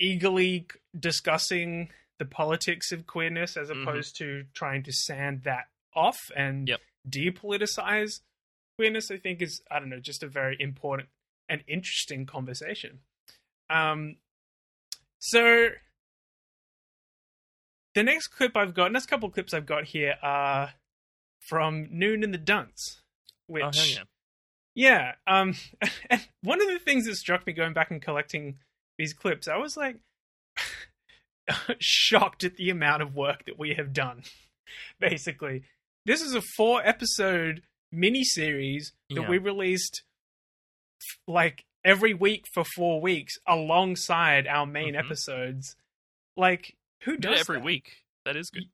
eagerly discussing the politics of queerness as Mhm. opposed to trying to sand that off and depoliticize queerness. I think is I don't know, just a very important and interesting conversation. Um, so the next clip I've got, next couple of clips I've got here are from Noon and the Dunce, which Oh, yeah. yeah. Um, and one of the things that struck me going back and collecting these clips, I was like shocked at the amount of work that we have done. Basically, this is a four episode mini series that Yeah. we released like every week for four weeks alongside our main episodes. Like, who. Does it every that? week. That is good.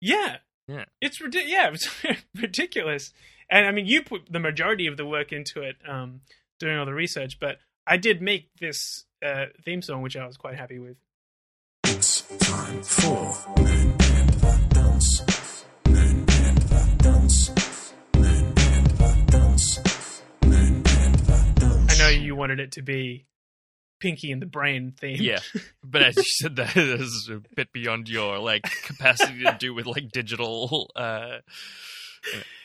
Yeah, Yeah. it's ridiculous. Yeah, it's ridiculous. And I mean, you put the majority of the work into it, um, doing all the research. But I did make this uh, theme song, which I was quite happy with. It's time for. Noon and the Dunce. I know you wanted it to be Pinky and the Brain theme. Yeah, but as you said, that is a bit beyond your like capacity to do with like digital uh,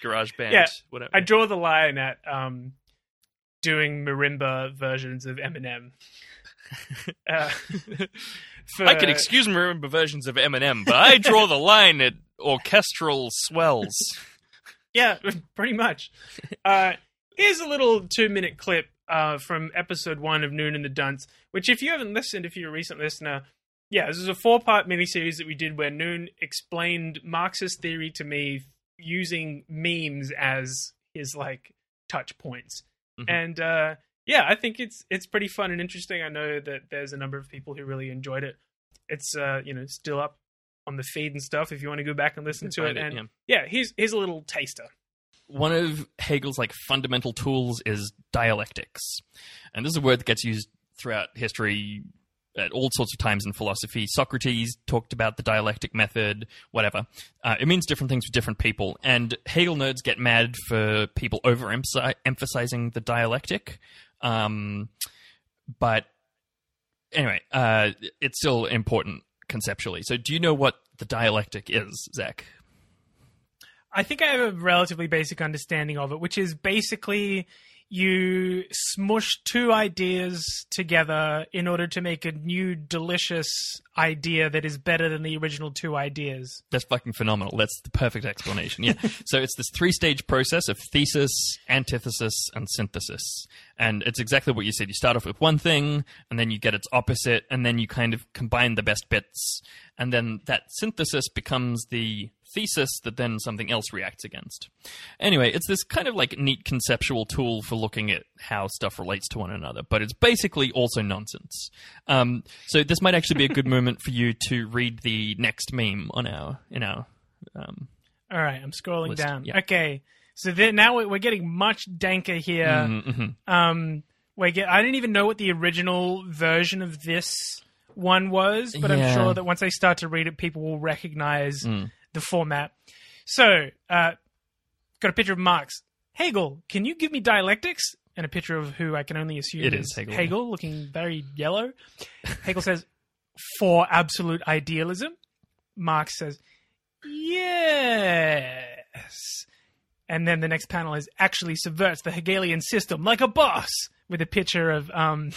GarageBand. yeah. whatever. I draw the line at um, doing marimba versions of Eminem. uh, for- I can excuse marimba versions of Eminem, but I draw the line at orchestral swells. Yeah, pretty much. Uh, here's a little two minute clip uh, from episode one of Noon and the Dunce, which, if you haven't listened, if you're a recent listener, yeah, this is a four part miniseries that we did where Noon explained Marxist theory to me using memes as his like touch points. Mhm. And uh, yeah, I think it's it's pretty fun and interesting. I know that there's a number of people who really enjoyed it. It's uh, you know still up on the feed and stuff if you want to go back and listen to it. it, And yeah, here's here's a little taster. One of Hegel's like fundamental tools is dialectics, and this is a word that gets used throughout history at all sorts of times in philosophy. Socrates talked about the dialectic method, whatever. Uh, it means different things for different people. And Hegel nerds get mad for people overemphasizing the dialectic. Um, but anyway, uh, it's still important conceptually. So, do you know what the dialectic is, Zach? I think I have a relatively basic understanding of it, which is basically you smush two ideas together in order to make a new delicious idea that is better than the original two ideas. That's fucking phenomenal. That's the perfect explanation. Yeah. so it's this three stage process of thesis, antithesis, and synthesis. And it's exactly what you said. You start off with one thing, and then you get its opposite, and then you kind of combine the best bits. And then that synthesis becomes the thesis that then something else reacts against. Anyway, it's this kind of like neat conceptual tool for looking at how stuff relates to one another, but it's basically also nonsense. Um, so this might actually be a good moment for you to read the next meme on our in our. Um, All right, I'm scrolling List, down. yeah. Okay, so then now we're getting much danker here. Mhm, mhm. Um, we get. I didn't even know what the original version of this one was, but I'm sure that once I start to read it, people will recognize Mm. The format. So, uh, got a picture of Marx. Hegel, can you give me dialectics? And a picture of who I can only assume It is, is Hegel. Hegel, looking very yellow. Hegel says, for absolute idealism. Marx says, yes. And then the next panel is actually subverts the Hegelian system like a boss with a picture of um,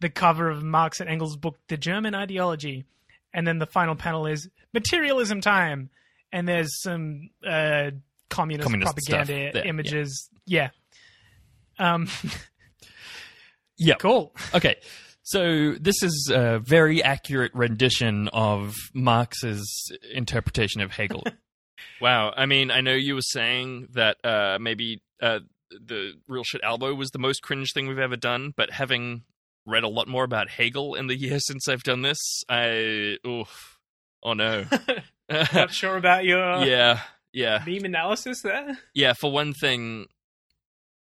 the cover of Marx and Engels' book, The German Ideology. And then the final panel is materialism time. And there's some uh, communist, Communist propaganda stuff there, yeah. images. Yeah. Um, Yeah. Cool. Okay. So this is a very accurate rendition of Marx's interpretation of Hegel. wow. I mean, I know you were saying that uh, maybe uh, the real shit Albo was the most cringe thing we've ever done, but having read a lot more about Hegel in the year since I've done this, I oof. Oh no. not sure about your yeah. Yeah. meme analysis there. Yeah, for one thing,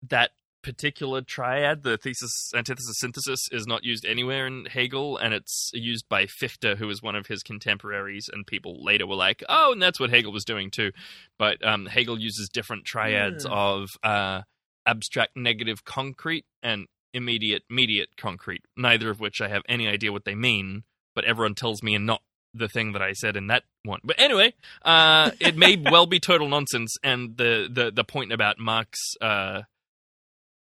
that particular triad, the thesis, antithesis, synthesis, is not used anywhere in Hegel, and it's used by Fichte, who was one of his contemporaries, and people later were like, oh, and that's what Hegel was doing too. But um, Hegel uses different triads Hmm. of uh, abstract negative concrete and immediate mediate concrete, neither of which I have any idea what they mean, but everyone tells me and not the thing that I said in that one. But anyway, uh, it may well be total nonsense, and the the the point about Marx uh,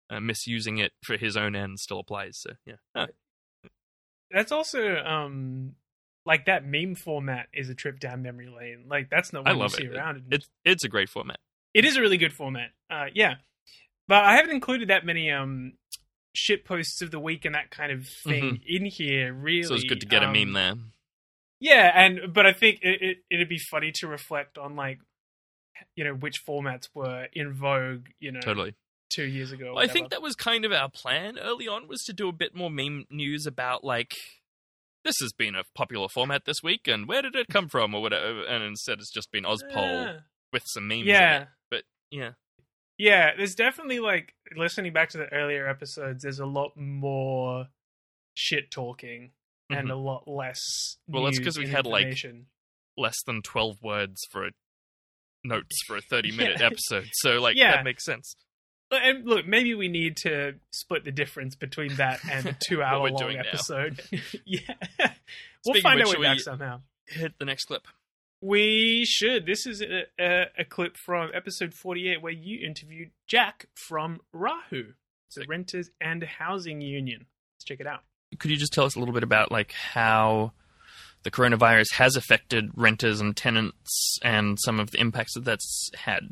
uh, misusing it for his own ends still applies. So yeah, Oh, That's also um like that meme format is a trip down memory lane. Like that's not I one you love see it. around. It's it's a great format. It is a really good format. Uh, yeah, but I haven't included that many um shit posts of the week and that kind of thing in here. Really, Mm-hmm. So it's good to get a Um, meme there. Yeah, and but I think it, it it'd be funny to reflect on like you know which formats were in vogue. You know, Totally. two years ago. Well, I think that was kind of our plan early on was to do a bit more meme news about like this has been a popular format this week and where did it come from or whatever and instead it's just been Ozpol Yeah. with some memes. in Yeah. it. But yeah. Yeah, there's definitely like listening back to the earlier episodes. There's a lot more shit talking and Mhm. a lot less. Well, that's because we had like less than 12 words for a notes for a 30 minute Yeah. episode. So like Yeah. that makes sense. And look, maybe we need to split the difference between that and a two-hour-long episode. yeah, we'll Speaking find our way back somehow. Hit the next clip. We should. This is a, a, a clip from episode 48 where you interviewed Jack from Rahu, the Renters and Housing Union. Let's check it out. Could you just tell us a little bit about like how the coronavirus has affected renters and tenants and some of the impacts that that's had?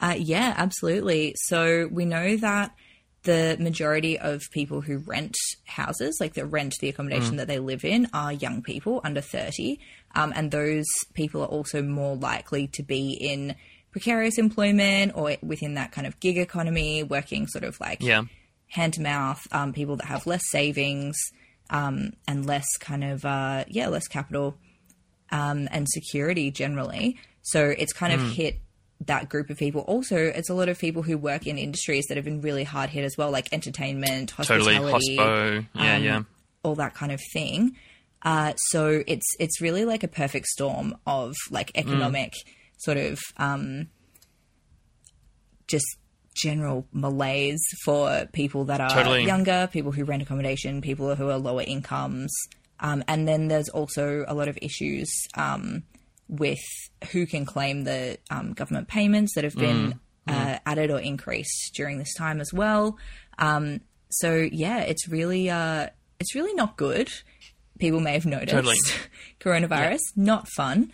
Uh, yeah, absolutely. So we know that the majority of people who rent houses, like that rent the accommodation Mm. that they live in, are young people under 30. Um, and those people are also more likely to be in precarious employment or within that kind of gig economy, working sort of like Yeah. Hand to mouth, um, people that have less savings um, and less kind of, uh, yeah, less capital um, and security generally. So it's kind of Mm. hit that group of people. Also, it's a lot of people who work in industries that have been really hard hit as well, like entertainment, Totally, hospitality. hospo. Yeah, um, yeah. all that kind of thing. Uh, so it's it's really like a perfect storm of like economic sort of um, just general malaise for people that are Totally. younger, people who rent accommodation, people who are lower incomes. Um, and then there's also a lot of issues um, with who can claim the um, government payments that have been Mm, mm. Uh, added or increased during this time as well. Um, so yeah, it's really uh, it's really not good. People may have noticed Totally. coronavirus, not fun.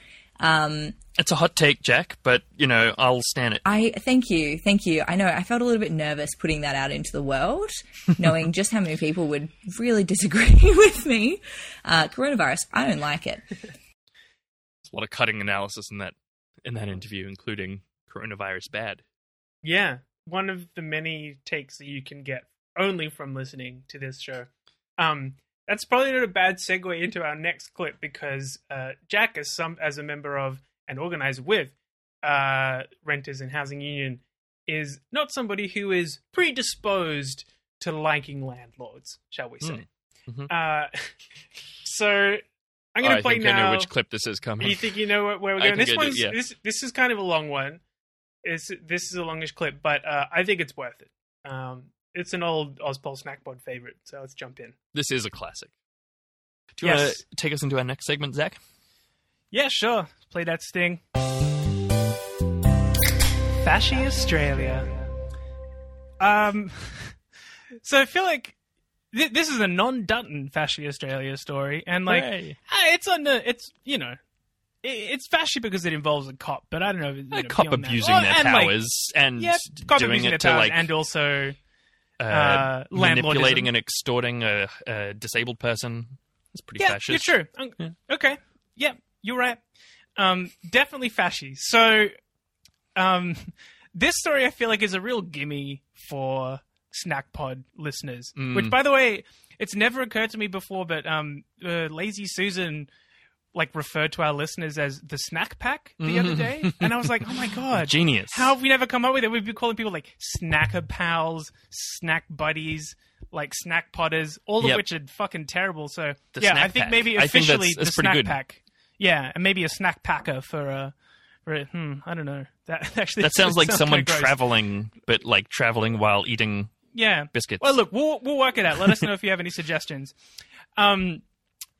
It's a hot take, Jack, but you know I'll stand it. I thank you, thank you. I know I felt a little bit nervous putting that out into the world, knowing just how many people would really disagree with me. Uh, coronavirus, I don't like it. There's a lot of cutting analysis in that in that interview, including coronavirus bad. Yeah, one of the many takes that you can get only from listening to this show. Um, that's probably not a bad segue into our next clip because uh, Jack, as some as a member of and organizer with uh, Renters and Housing Union, is not somebody who is predisposed to liking landlords, shall we say? Mhm. Uh, so I'm going to play now. I know which clip this is coming. Do you think you know where, we're going? This one's yeah. this this is kind of a long one. It's this is a longish clip, but uh, I think it's worth it. Um, it's an old Ozpol Snackpod favorite, so let's jump in. This is a classic. Do you Yes. want to take us into our next segment, Zach? Yeah, sure. Play that sting. Fashy Australia. Um, so I feel like th- this is a non-Dutton Fashy Australia story, and like Hooray. uh, it's on the it's you know. It's fashy because it involves a cop, but I don't know. if it's, you A know, cop beyond that. abusing Oh, their and, like, powers and yeah, doing it their to, like, and also Uh, uh, manipulating and extorting a, a disabled person. It's pretty yeah, fascist. you're true. Um, Okay, yeah, you're right. Um, definitely fashy. So, um, this story I feel like is a real gimme for snack pod listeners. Mm. Which, by the way, it's never occurred to me before, but um, uh, Lazy Susan like referred to our listeners as the snack pack the other Mm. day, and I was like, oh my god, Genius. How have we never come up with it? We've been calling people like snacker pals, snack buddies. Like snack potters, all Yep. of which are fucking terrible. So The yeah, I think pack. maybe I think officially that's- that's the snack good. pack. Yeah, and maybe a snack packer for a. for a hmm, I don't know. That actually That sounds like someone traveling, but like traveling while eating Yeah, biscuits. Well, look, we'll we'll work it out. Let us know if you have any suggestions. Um,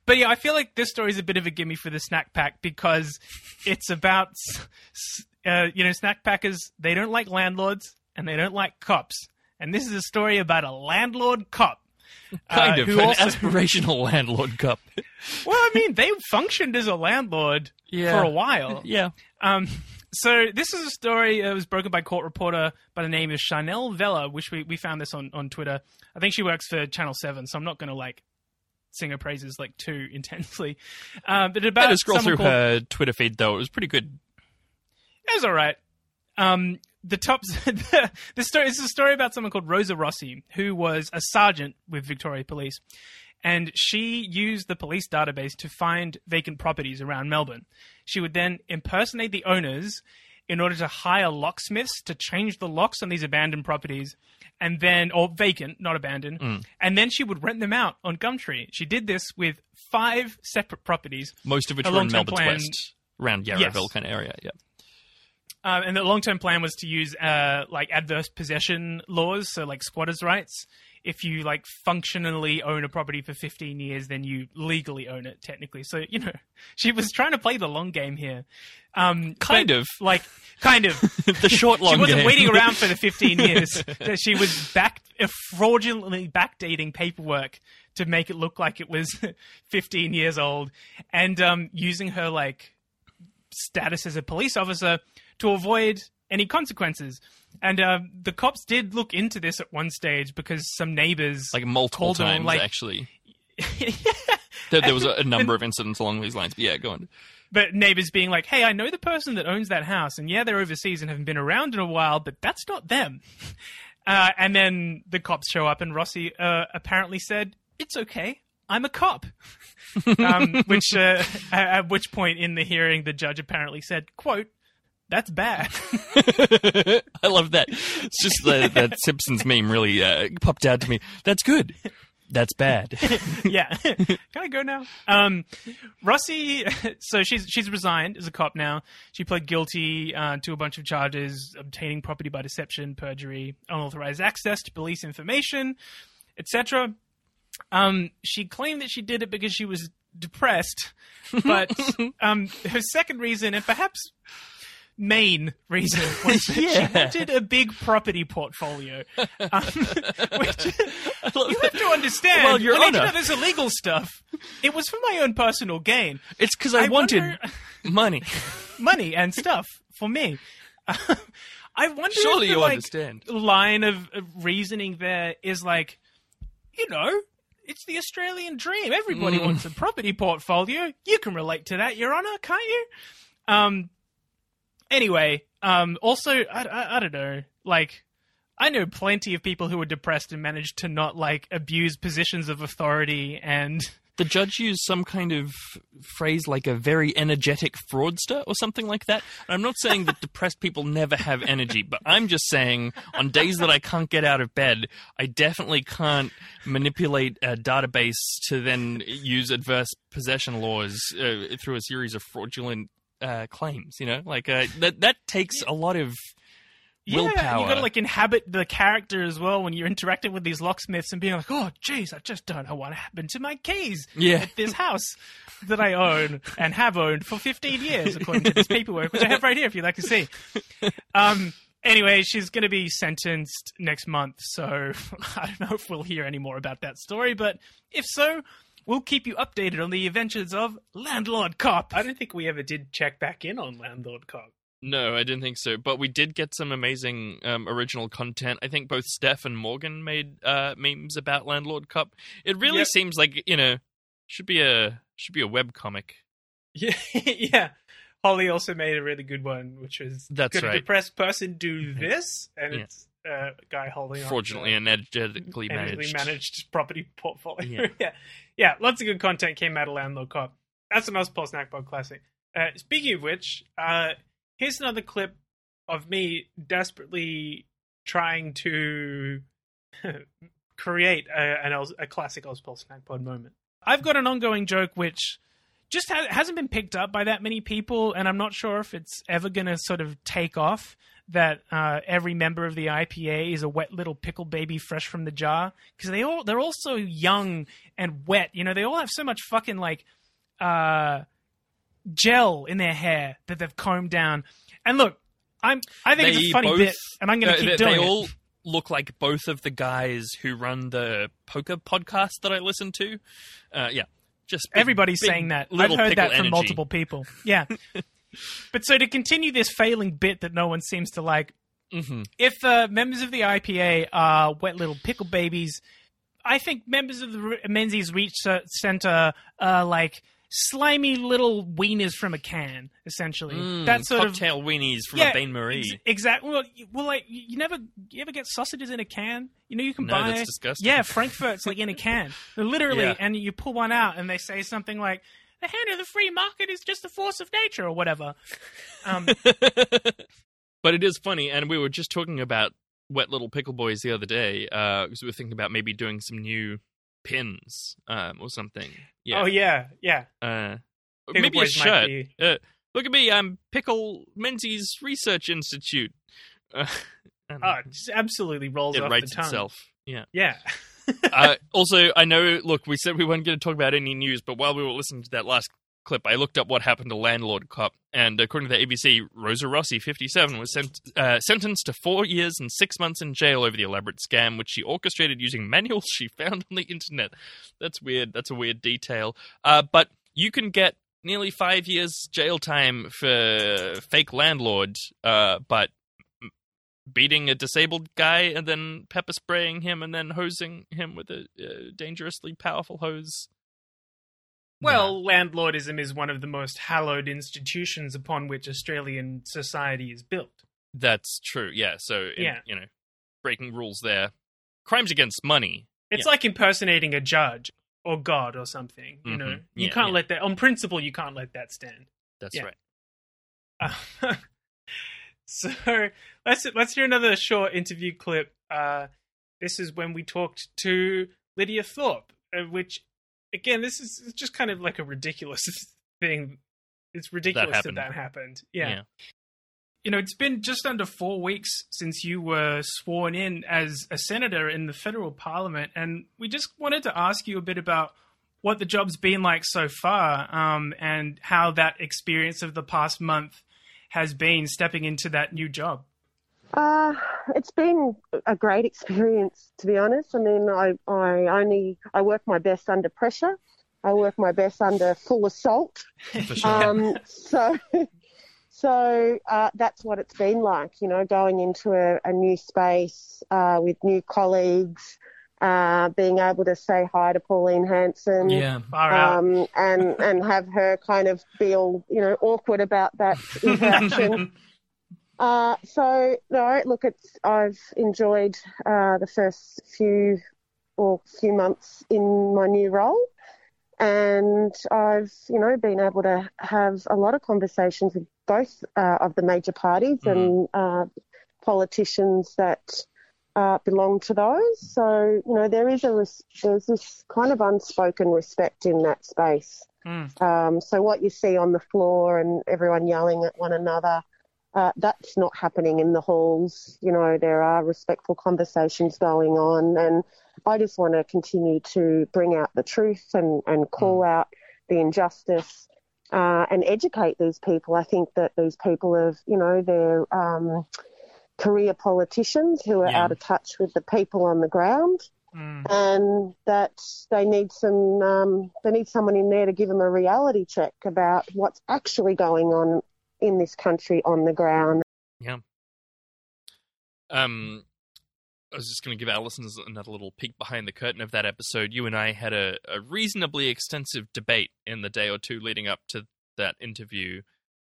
but yeah, I feel like this story is a bit of a gimme for the snack pack because it's about s- s- uh, you know snack packers. They don't like landlords and they don't like cops. And this is a story about a landlord cop. kind uh, of an also- aspirational landlord cup. well, I mean, they functioned as a landlord Yeah. for a while. Yeah. Um, so this is a story that was broken by court reporter by the name of Chanel Vella, which we, we found this on, on Twitter. I think she works for Channel 7, so I'm not going to like sing her praises like too intensely. Uh, but I about had to scroll through called- her Twitter feed though. It was pretty good. It was all right. Um, the top. the, the story is a story about someone called Rosa Rossi, who was a sergeant with Victoria Police, and she used the police database to find vacant properties around Melbourne. She would then impersonate the owners in order to hire locksmiths to change the locks on these abandoned properties, and then or vacant, not abandoned, Mm. and then she would rent them out on Gumtree. She did this with five separate properties, Most of which were in Melbourne's plan- west, around Yes. Yarraville kind of area. Yeah. Uh, and the long term plan was to use uh, like adverse possession laws, so like squatters' rights. If you like functionally own a property for 15 years, then you legally own it technically. So you know, she was trying to play the long game here. Um, Kind but, of. like kind of the short long she wasn't game. waiting around for the 15 years. She was back uh, fraudulently backdating paperwork to make it look like it was 15 years old, and um, using her like status as a police officer to avoid any consequences. And uh, the cops did look into this at one stage because some neighbors like multiple told them, times like, actually. there, there was a, a number of incidents along these lines. But yeah, go on. But neighbors being like, "Hey, I know the person that owns that house, and yeah, they're overseas and haven't been around in a while, but that's not them." Uh, and then the cops show up, and Rossi uh, apparently said, "It's okay, I'm a cop." um, which, uh, at which point in the hearing, the judge apparently said, "quote That's bad." I love that. It's just the, that Simpsons meme really uh, popped out to me. That's good. That's bad. yeah. Can I go now? Um, Rossi, so she's she's resigned as a cop now. She pled guilty uh, to a bunch of charges: obtaining property by deception, perjury, unauthorized access to police information, etc. Um, she claimed that she did it because she was depressed, but um, her second reason, and perhaps main reason, was that Yeah. she wanted a big property portfolio. Um, which you have to understand. Well, Your when I did Honor. all this illegal stuff, it was for my own personal gain. It's because I, I wanted wonder- money. money and stuff for me. I wonder Surely if the you like, understand. line of, of reasoning there is like, you know, it's the Australian dream. Everybody Mm. wants a property portfolio. You can relate to that, Your Honor, can't you? Um. Anyway, um. Also, I, I, I don't know. Like, I know plenty of people who are depressed and managed to not like abuse positions of authority and. The judge used some kind of phrase like a very energetic fraudster or something like that. And I'm not saying that depressed people never have energy, but I'm just saying on days that I can't get out of bed, I definitely can't manipulate a database to then use adverse possession laws uh, through a series of fraudulent uh, claims. You know, like uh, that that takes a lot of willpower. Yeah, you got to like inhabit the character as well when you're interacting with these locksmiths and being like, "Oh, jeez, I just don't know what happened to my keys Yeah. at this house that I own and have owned for 15 years, according to this paperwork, which I have right here if you'd like to see." Um. Anyway, she's going to be sentenced next month, so I don't know if we'll hear any more about that story, but if so. We'll keep you updated on the adventures of Landlord Cop. I don't think we ever did check back in on Landlord Cop. No, I didn't think so. But we did get some amazing um, original content. I think both Steph and Morgan made uh, memes about Landlord Cop. It really Yep. seems like you know should be a should be a web comic. Yeah, yeah. Holly also made a really good one, which was That's could a depressed person do this? And Yeah. it's uh, a guy holding on Fraudulently to and energetically energetically managed. managed property portfolio. Yeah. Yeah. Yeah, Lots of good content came out of Landlord Cop. That's the most Paul Snackpod classic. Uh, speaking of which, uh, here's another clip of me desperately trying to create a, an a classic Ozpol Snackpod moment. I've got an ongoing joke which just ha- hasn't been picked up by that many people, and I'm not sure if it's ever going to sort of take off. That uh, every member of the IPA is a wet little pickle baby fresh from the jar because they all they're all so young and wet. You know, they all have so much fucking like uh, gel in their hair that they've combed down. And look, I'm I think it's a funny both- bit, and I'm going to keep they, doing they it. all look like both of the guys who run the poker podcast that I listen to. Uh, yeah, just big- Everybody's big saying that. I've heard that from energy. multiple people. Yeah. but so to continue this failing bit that no one seems to like, Mm-hmm. if uh, members of the IPA are wet little pickle babies, I think members of the Menzies Research Center are like slimy little wieners from a can, essentially. Mm, that sort of cocktail weenies from yeah, a Bain Marie. exactly. Well, you- well, like you you never, you ever get sausages in a can? You know, you can No, buy. that's disgusting. Yeah, Frankfurt's like in a can, literally, Yeah. and you pull one out, and they say something like, "The hand of the free market is just the force of nature," or whatever. Um, But it is funny, and we were just talking about Wet Little Pickle Boys the other day because we were thinking about maybe doing some new pins um, or something. Yeah. Oh yeah, yeah. Uh, maybe a Boys shirt. be- Uh, look at me, I'm Pickle Menzies Research Institute. Uh, Oh, it just absolutely rolls it off writes the tongue. itself. Yeah. Yeah. uh, also, I know. Look, we said we weren't going to talk about any news, but while we were listening to that last clip, I looked up what happened to Landlord Cop, and according to the ABC, Rosa Rossi, 57, was sent, uh, sentenced to four years and six months in jail over the elaborate scam, which she orchestrated using manuals she found on the internet. That's weird. That's a weird detail. Uh, but you can get nearly five years jail time for fake landlord, uh, but beating a disabled guy and then pepper spraying him and then hosing him with a uh, dangerously powerful hose. Well, landlordism is one of the most hallowed institutions upon which Australian society is built. That's true. Yeah. So in- Yeah. you know, breaking rules there. Crimes against money. It's Yeah. like impersonating a judge or God or something. You know, Mhm. you Yeah, can't yeah. let that. On principle, you can't let that stand. That's Yeah. right. Uh, so let's let's hear another short interview clip. Uh, this is when we talked to Lydia Thorpe, uh, which again, this is it's just kind of like a ridiculous thing. It's ridiculous that happened. that, happened. Yeah. Yeah. You know, it's been just under four weeks since you were sworn in as a senator in the federal parliament, and we just wanted to ask you a bit about what the job's been like so far, um, and how that experience of the past month has been stepping into that new job. Uh, it's been a great experience, to be honest. I mean, I, I only I work my best under pressure. I work my best under full assault. For sure. Um, so, so uh, that's what it's been like. You know, going into a, a new space uh, with new colleagues, uh, being able to say hi to Pauline Hanson, Yeah, far out. um, and and have her kind of feel you know awkward about that interaction. Uh, so no, look, it's I've enjoyed uh, the first few or few months in my new role, and I've you know been able to have a lot of conversations with both uh, of the major parties and uh, politicians that uh, belong to those. So you know there is a res- there's this kind of unspoken respect in that space. Um, so what you see on the floor and everyone yelling at one another, uh, that's not happening in the halls. You know, there are respectful conversations going on, and I just want to continue to bring out the truth and, and call out the injustice uh, and educate these people. I think that these people have, you know, they're um, career politicians who are Yeah. out of touch with the people on the ground and that they need some um, they need someone in there to give them a reality check about what's actually going on in this country on the ground. Yeah. Um, I was just going to give our listeners another little peek behind the curtain of that episode. You and I had a, a reasonably extensive debate in the day or two leading up to that interview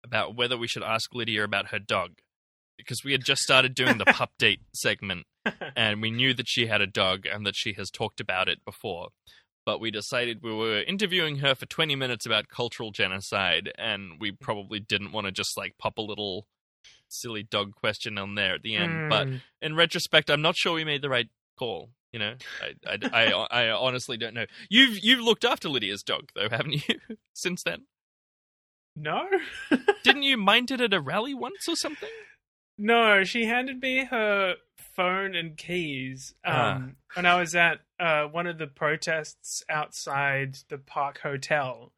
about whether we should ask Lydia about her dog. Because we had just started doing the pup date segment, and we knew that she had a dog and that she has talked about it before. But we decided we were interviewing her for 20 minutes about cultural genocide, and we probably didn't want to just like pop a little silly dog question on there at the end. But Mm. in retrospect, I'm not sure we made the right call. You know, I, I, I, I honestly don't know. You've you've looked after Lydia's dog though, haven't you? Since then, No, didn't you mind it at a rally once or something? No, she handed me her phone and keys um, Ah. when I was at uh, one of the protests outside the Park Hotel,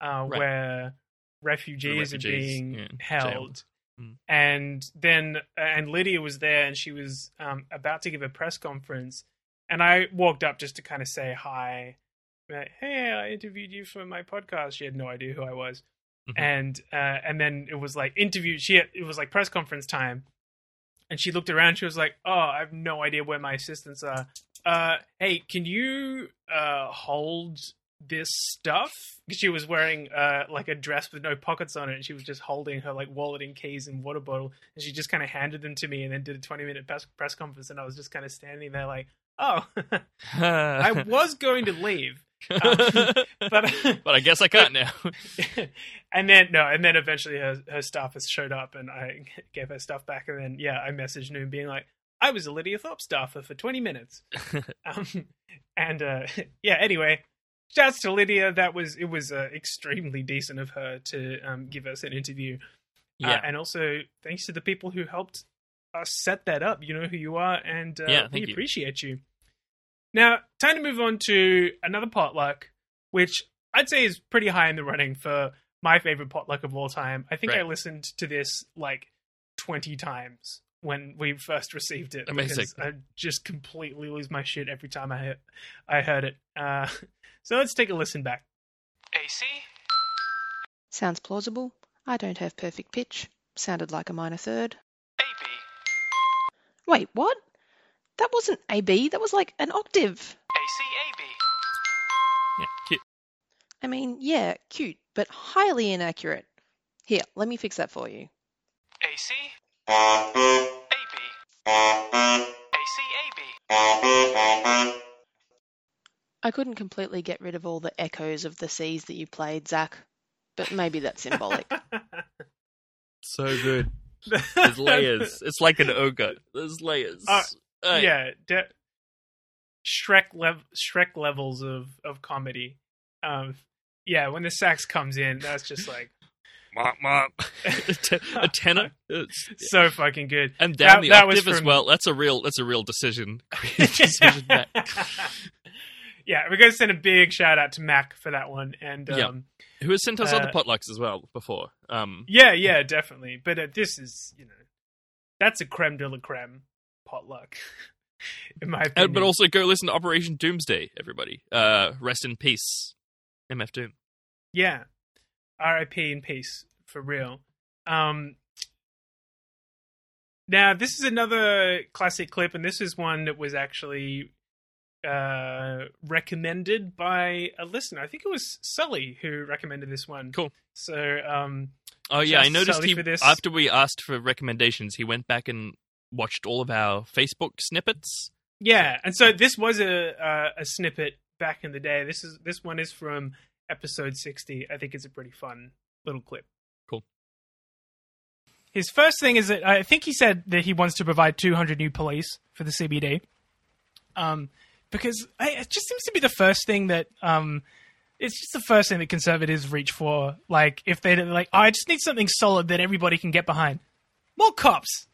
uh, Right. where refugees, refugees, are being yeah, held. Mm. And then, and Lydia was there, and she was um, about to give a press conference, and I walked up just to kind of say hi. Like, hey, I interviewed you for my podcast. She had no idea who I was, Mm-hmm. and uh, and then it was like interview. She had, it was like press conference time, and she looked around. She was like, "Oh, I have no idea where my assistants are. Uh, hey, can you uh, hold this stuff?" She was wearing uh, like a dress with no pockets on it, and she was just holding her like wallet and keys and water bottle, and she just kind of handed them to me, and then did a twenty minute press press conference, and I was just kind of standing there like, "Oh, I was going to leave." Um, but but I guess I can't now. and then no, and then eventually her her staff has showed up, and I gave her stuff back, and then yeah, I messaged Noon being like, I was a Lydia Thorpe staffer for twenty minutes, um, and uh, yeah. Anyway, shouts to Lydia. That was it was uh, extremely decent of her to um, give us an interview, Uh, Yeah. and also thanks to the people who helped us set that up. You know who you are, and uh, Yeah, we you. appreciate you. Now, time to move on to another potluck, which I'd say is pretty high in the running for my favorite potluck of all time. I think I listened to this like 20 times when we first received it. Amazing. because I just completely lose my shit every time I, heard- I heard it. Uh, so let's take a listen back. AC? Sounds plausible. I don't have perfect pitch. Sounded like a minor third. AB. Wait, what? That wasn't AB, that was like an octave. A C A B. Yeah, cute. I mean, yeah, cute, but highly inaccurate. Here, let me fix that for you. AC? I couldn't completely get rid of all the echoes of the C's that you played, Zach, but maybe that's symbolic. So good. There's layers. It's like an ogre. There's layers. Uh, Uh, yeah, de- Shrek lev- Shrek levels of of comedy. Um, yeah, when the sax comes in, that's just like Mop, mop. a tenor. It's- so fucking good. and down That- the that was octave as well. That's a real. That's a real decision. decision yeah, we're going to send a big shout out to Mac for that one. And Yeah. um, Who has sent us uh, other potlucks as well before? Um, yeah, yeah, definitely. But uh, this is, you know, that's a creme de la creme potluck, in my opinion. and, but also go listen to Operation Doomsday, everybody. Uh, rest in peace, MF Doom. Yeah. R.I.P. in peace, for real. Um, now, this is another classic clip, and this is one that was actually uh, recommended by a listener. I think it was Sully who recommended this one. Cool. So, um, Oh yeah, I noticed Sully he after we asked for recommendations, he went back and watched all of our Facebook snippets. Yeah, and so this was a uh, a snippet back in the day. This is this one is from episode sixty. I think it's a pretty fun little clip. Cool. His first thing is that I think he said that he wants to provide 200 new police for the CBD. Um, because I, it just seems to be the first thing that um, it's just the first thing that conservatives reach for. Like if they're like, oh, I just need something solid that everybody can get behind. More cops.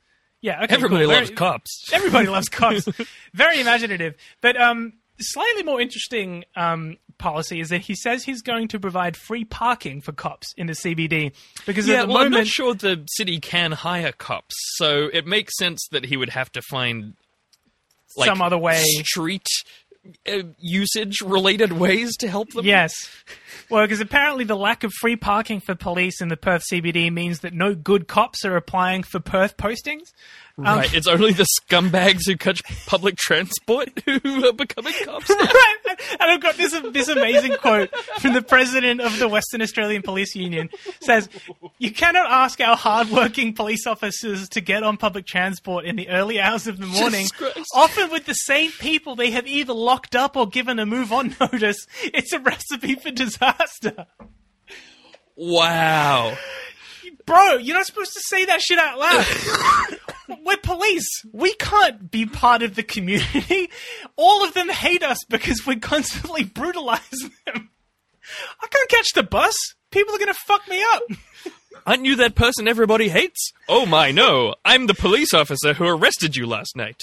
Yeah, okay. Everybody cool. loves Very- cops. Everybody loves cops. Very imaginative. But um, slightly more interesting um, policy is that he says he's going to provide free parking for cops in the CBD because yeah, at the well, I'm moment not sure the city can hire cops, so it makes sense that he would have to find like, Some other way. street uh, usage related ways to help them. Yes. Well, because apparently the lack of free parking for police in the Perth CBD means that no good cops are applying for Perth postings. Um, Right, it's only the scumbags who catch public transport who are becoming cops. right. And I've got this this amazing quote from the president of the Western Australian Police Union. Says, "You cannot ask our hardworking police officers to get on public transport in the early hours of the morning, often with the same people they have either locked up or given a move on notice. It's a recipe for disaster." Wow. Bro, you're not supposed to say that shit out loud. We're police. We can't be part of the community. All of them hate us because we constantly brutalize them. I can't catch the bus. People are going to fuck me up. Aren't you that person everybody hates? Oh my, no. I'm the police officer who arrested you last night.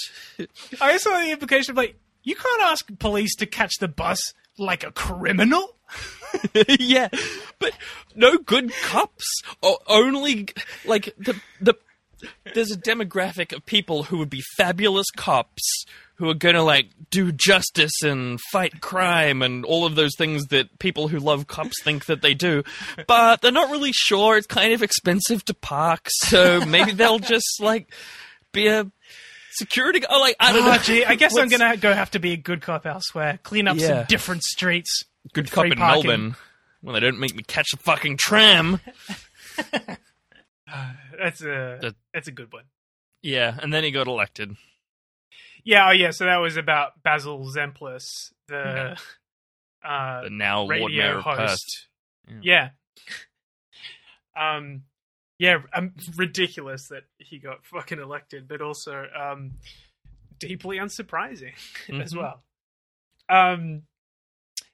I saw the implication of like, you can't ask police to catch the bus like a criminal. yeah, but no good cops. Or only like the the. There's a demographic of people who would be fabulous cops who are going to like do justice and fight crime and all of those things that people who love cops think that they do, but they're not really sure. It's kind of expensive to park, so maybe they'll just like be a security. Oh, like I don't oh, know. gee, I guess I'm gonna go have to be a good cop elsewhere. Clean up Yeah. some different streets. good cop in parking. Melbourne. Well, they don't make me catch a fucking tram. That's a that's a good one. Yeah, and then he got elected. Yeah, oh yeah. So that was about Basil Zempilas, the uh, The now Lord radio Mayor host. Yeah. Um, yeah, um, ridiculous that he got fucking elected, but also um, deeply unsurprising as Mhm. well. Um,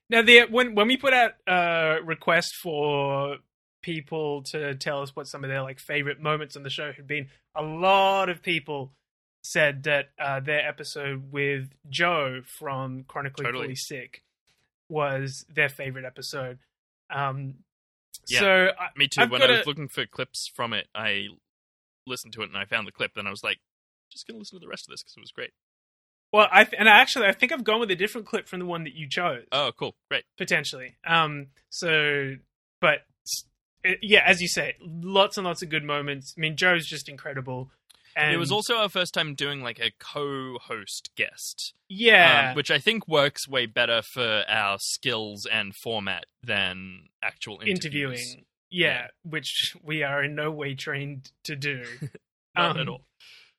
now, the when when we put out a request for people to tell us what some of their like favorite moments on the show had been, a lot of people said that uh, their episode with Joe from Chronically Totally. Fully Sick was their favorite episode. Um, Yeah, so I, me too. I've when I was a- looking for clips from it, I listened to it and I found the clip. Then I was like, just gonna listen to the rest of this because it was great. Well, I and I actually I think I've gone with a different clip from the one that you chose. Oh, cool, great. potentially. Um, so, but it, yeah, as you say, lots and lots of good moments. I mean, Joe's just incredible. And it was also our first time doing like a co-host guest. Yeah. um, which I think works way better for our skills and format than actual interviews. interviewing. Yeah, which we are in no way trained to do. Not Um, at all.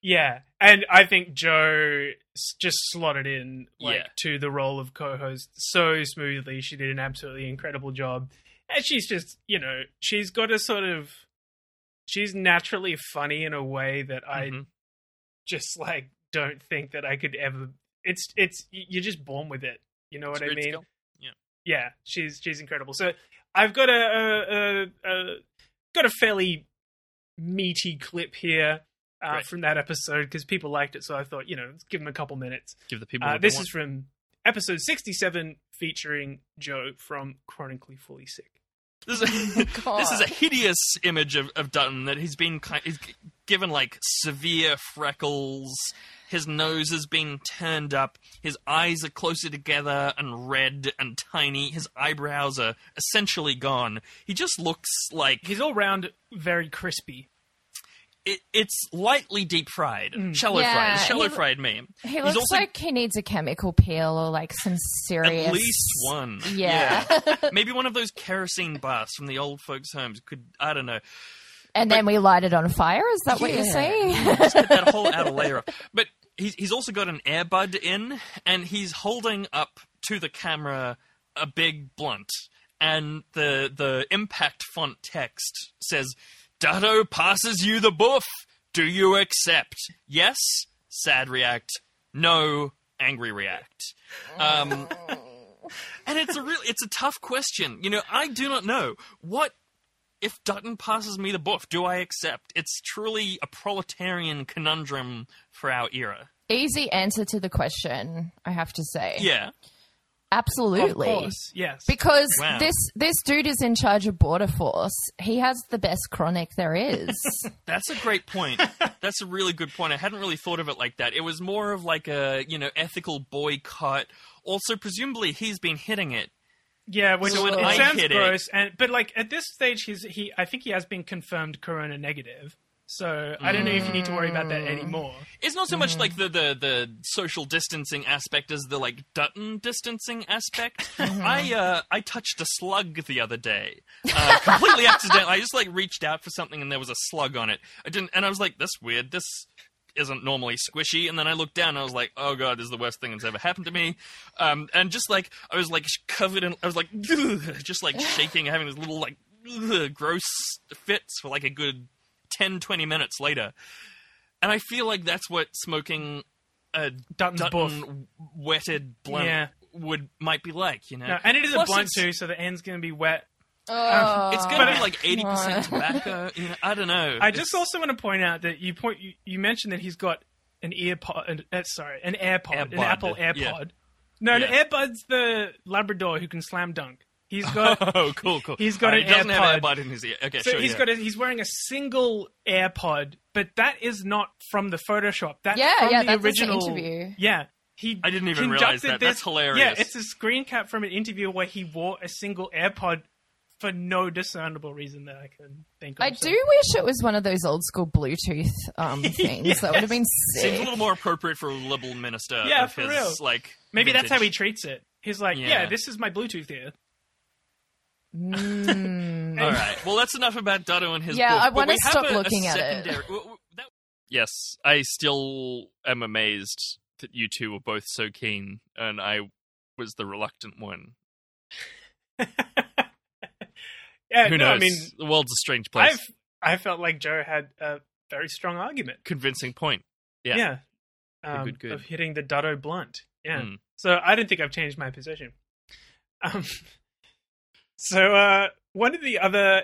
Yeah, and I think Joe just slotted in like Yeah. to the role of co-host so smoothly. She did an absolutely incredible job, and she's just you know she's got a sort of she's naturally funny in a way that I Mm-hmm. just like don't think that I could ever it's it's you're just born with it. You know what I mean? skill. Yeah. yeah, she's she's incredible. So I've got a, a, a, a got a fairly meaty clip here uh, Great. from that episode because people liked it. So I thought, you know, let's give them a couple minutes. Give the people. Uh, this is from episode sixty-seven, featuring Joe from Chronically Fully Sick. This is, a, oh, this is a hideous image of, of Dutton that he's been kind, he's given like severe freckles. His nose has been turned up. His eyes are closer together and red and tiny. His eyebrows are essentially gone. He just looks like he's all round very crispy. It, it's lightly deep fried, mm. shallow Yeah, fried, shallow he- fried meme. He He's looks also like he needs a chemical peel or like some serious. At least one. Yeah. Maybe one of those kerosene baths from the old folks' homes could, I don't know. and then we light it on fire. Is that what you're saying? Just get that whole outer layer off. But he's, he's also got an airbud in, and he's holding up to the camera a big blunt. And the, the impact font text says, Dutto passes you the buff. Do you accept? Yes, sad react. No, angry react. Um, and it's a real, it's a tough question. You know, I do not know what if Dutton passes me the buff. Do I accept? It's truly a proletarian conundrum for our era. Easy answer to the question, I have to say. Yeah, Absolutely. Of course, yes. Because Wow. this this dude is in charge of border force. He has the best chronic there is. that's a great point. That's a really good point. I hadn't really thought of it like that. It was more of like a you know ethical boycott. Also, presumably he's been hitting it. Yeah, which So when it I sounds hit it- gross, and but like at this stage, he's he. I think he has been confirmed corona negative, so I don't know if you need to worry about that anymore. It's not so much like the, the, the social distancing aspect as the like Dutton distancing aspect. I uh, I touched a slug the other day, uh, completely accidentally. I just like reached out for something and there was a slug on it. I didn't, and I was like, "That's weird. This isn't normally squishy." And then I looked down and I was like, "Oh god, this is the worst thing that's ever happened to me." Um, and just like I was like covered in, I was like just like shaking, having this little like gross fits for like a good 10, 20 minutes later. And I feel like that's what smoking a Dutton's Dutton wetted blunt Yeah. would might be like, you know. No, and it is Plus a blunt too, so the end's going to be wet. Oh, It's going to be like eighty percent tobacco. You know, I don't know. I just also want to point out that you point you, you mentioned that he's got an earpod. An, uh, sorry, an AirPod, an Airbud, Apple yeah. AirPod. No, Yeah. an AirPod's the Labrador who can slam dunk. He's got. oh, cool, cool. He's got Uh, an he doesn't AirPod. have AirPod in his ear. Okay, so sure. he's yeah. got a, he's wearing a single AirPod, but that is not from the Photoshop. That's Yeah, from yeah, the that's the original interview. Yeah, he. I didn't even realize that. That's hilarious. Yeah, it's a screen cap from an interview where he wore a single AirPod for no discernible reason that I can think of. I So- do wish it was one of those old school Bluetooth um, things. That would have been Seems a little more appropriate for a liberal minister. Yeah, of for his, real. Like Maybe that's how he treats it. He's like, yeah, Yeah. this is my Bluetooth ear. Mm. All right. Well, that's enough about Dutto and his. Yeah, book, I wanna stop a- a looking at it. secondary- w- w- that- Yes, I still am amazed that you two were both so keen, and I was the reluctant one. Yeah, Who no, knows? I mean, the world's a strange place. I've I felt like Joe had a very strong argument. Convincing point. Yeah. Um, good, good. Of hitting the Dutto blunt. Yeah. Mm. So I don't think I've changed my position. Um, so uh, one of the other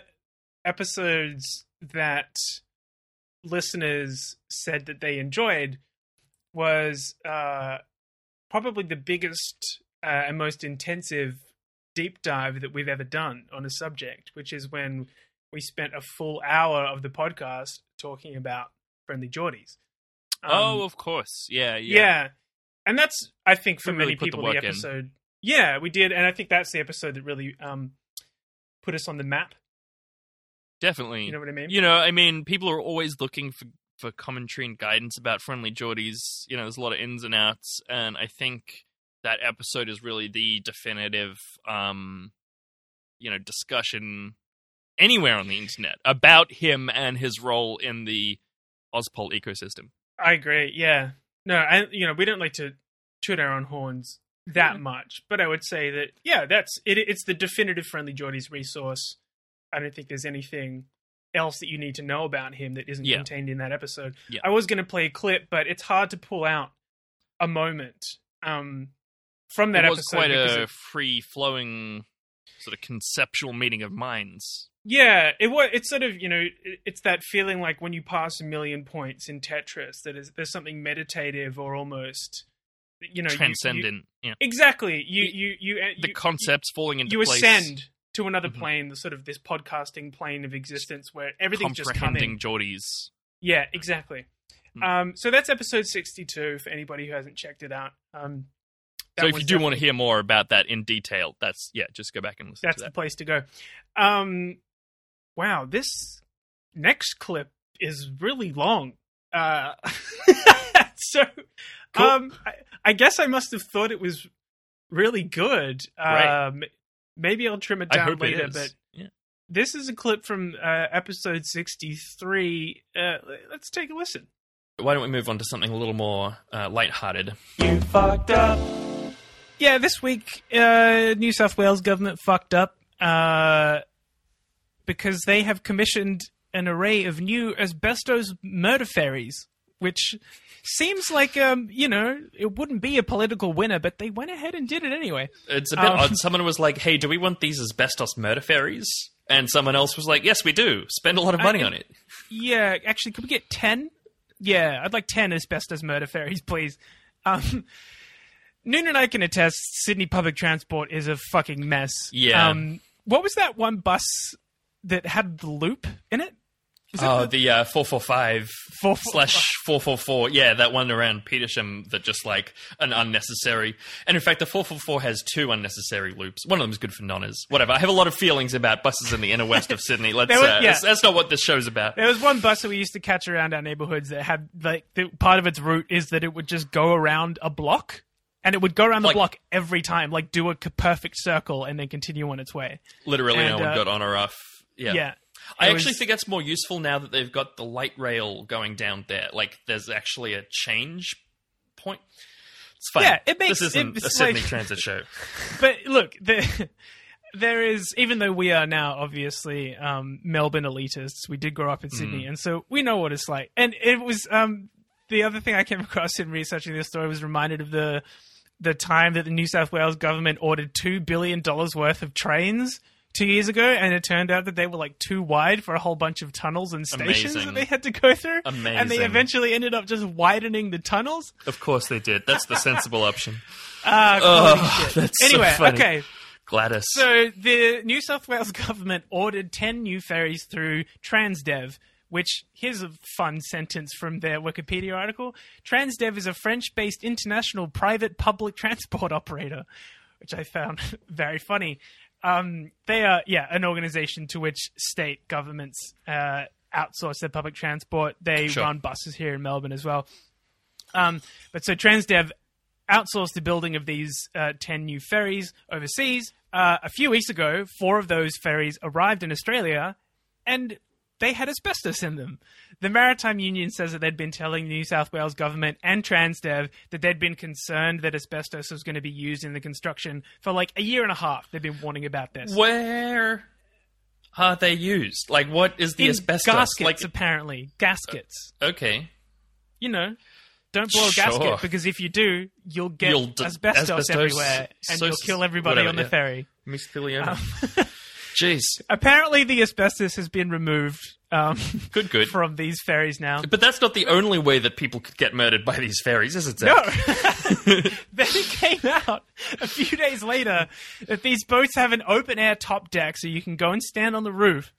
episodes that listeners said that they enjoyed was uh, probably the biggest uh, and most intensive deep dive that we've ever done on a subject, which is when we spent a full hour of the podcast talking about Friendly Jordies. Um, oh, of course. Yeah, yeah. yeah. And that's, I think, for We many really put the people, the, work in. episode. Yeah, we did. And I think that's the episode that really um, put us on the map. Definitely. You know what I mean? You know, I mean, people are always looking for for commentary and guidance about Friendly Jordies. You know, there's a lot of ins and outs, and I think that episode is really the definitive, um, you know, discussion anywhere on the internet about him and his role in the Ozpol ecosystem. I agree. Yeah. No, I you know we don't like to toot our own horns that Mhm. much, but I would say that yeah, that's it. It's the definitive Friendly Jordies resource. I don't think there's anything else that you need to know about him that isn't Yeah. contained in that episode. Yeah. I was going to play a clip, but it's hard to pull out a moment um, from that it was episode. quite a it- free flowing sort of conceptual meeting of minds. Yeah, it was. It's sort of you know, it- it's that feeling like when you pass a million points in Tetris, that is there's something meditative or almost, you know, you- you- Transcendent. yeah. exactly. You you you uh, The you- concepts falling into you place. ascend to another Mhm. plane, the sort of this podcasting plane of existence where everything's just comprehending coming. Jordies. Yeah, exactly. Hmm. Um, so that's episode sixty-two for anybody who hasn't checked it out. Um, So if you do want to hear more about that in detail, that's yeah, just go back and listen that's the that. place to go. Um, wow, this next clip is really long. Uh, so, um, I, I guess I must have thought it was really good. Right. Um, maybe I'll trim it down hope it later, but Yeah. this is a clip from uh, episode sixty-three. Uh, let's take a listen. Why don't we move on to something a little more uh, lighthearted? You fucked up. Yeah, this week, uh, New South Wales government fucked up uh, because they have commissioned an array of new asbestos murder ferries, which seems like um, you know it wouldn't be a political winner, but they went ahead and did it anyway. It's a bit Um, odd. Someone was like, "Hey, do we want these asbestos murder ferries?" And someone else was like, "Yes, we do. Spend a lot of money I- on it." Yeah, actually, could we get ten? Yeah, I'd like ten asbestos murder ferries, please. Um, Noon and I can attest, Sydney public transport is a fucking mess. Yeah. Um, what was that one bus that had the loop in it? Oh, the- the uh, four four slash four four four. Yeah, that one around Petersham that just like an unnecessary. And in fact, the four four four has two unnecessary loops. One of them is good for nonners. Whatever. I have a lot of feelings about buses in the inner west of Sydney. Let's. Was- uh, yeah. that's, that's not what this show's about. There was one bus that we used to catch around our neighborhoods that had like the, part of its route is that it would just go around a block. And it would go around the Like- block every time, like do a perfect circle and then continue on its way. Literally, And, no one uh, got on or off. Yeah. yeah. I It actually was- think that's more useful now that they've got the light rail going down there. Like, there's actually a change point. It's fine. Yeah, it makes- this isn't a Sydney like- Transit show. but look, the, there is even though we are now obviously um, Melbourne elitists, we did grow up in Sydney, Mm. and so we know what it's like. And it was um, the other thing I came across in researching this story was reminded of the the time that the New South Wales government ordered two billion dollars worth of trains. Two years ago, and it turned out that they were like too wide for a whole bunch of tunnels and stations Amazing. that they had to go through. Amazing. And they eventually ended up just widening the tunnels. Of course they did. That's the sensible option. Ah, Oh, shit. that's so anyway, funny. okay. Gladys. So the New South Wales government ordered 10 new ferries through Transdev, which here's a fun sentence from their Wikipedia article. Transdev is a French-based international private public transport operator, which I found very funny. Um, they are, yeah, an organization to which state governments uh, outsource their public transport. They Sure. run buses here in Melbourne as well. Um, but so Transdev outsourced the building of these uh, 10 new ferries overseas. Uh, a few weeks ago, four of those ferries arrived in Australia and they had asbestos in them. The Maritime Union says that they'd been telling the New South Wales government and Transdev that they'd been concerned that asbestos was going to be used in the construction for like a year and a half. They've been warning about this. Where are they used? Like, what is the in asbestos? gaskets, like, apparently. Gaskets. okay. You know, don't blow a Sure. gasket because if you do, you'll get You'll d- asbestos, asbestos, everywhere and so- you'll kill everybody whatever, on the yeah. ferry. Mesothelioma. Um, Jeez. Apparently, the asbestos has been removed um, Good, good. from these ferries now. But that's not the only way that people could get murdered by these ferries, is it? No. Then it came out a few days later that these boats have an open air top deck so you can go and stand on the roof.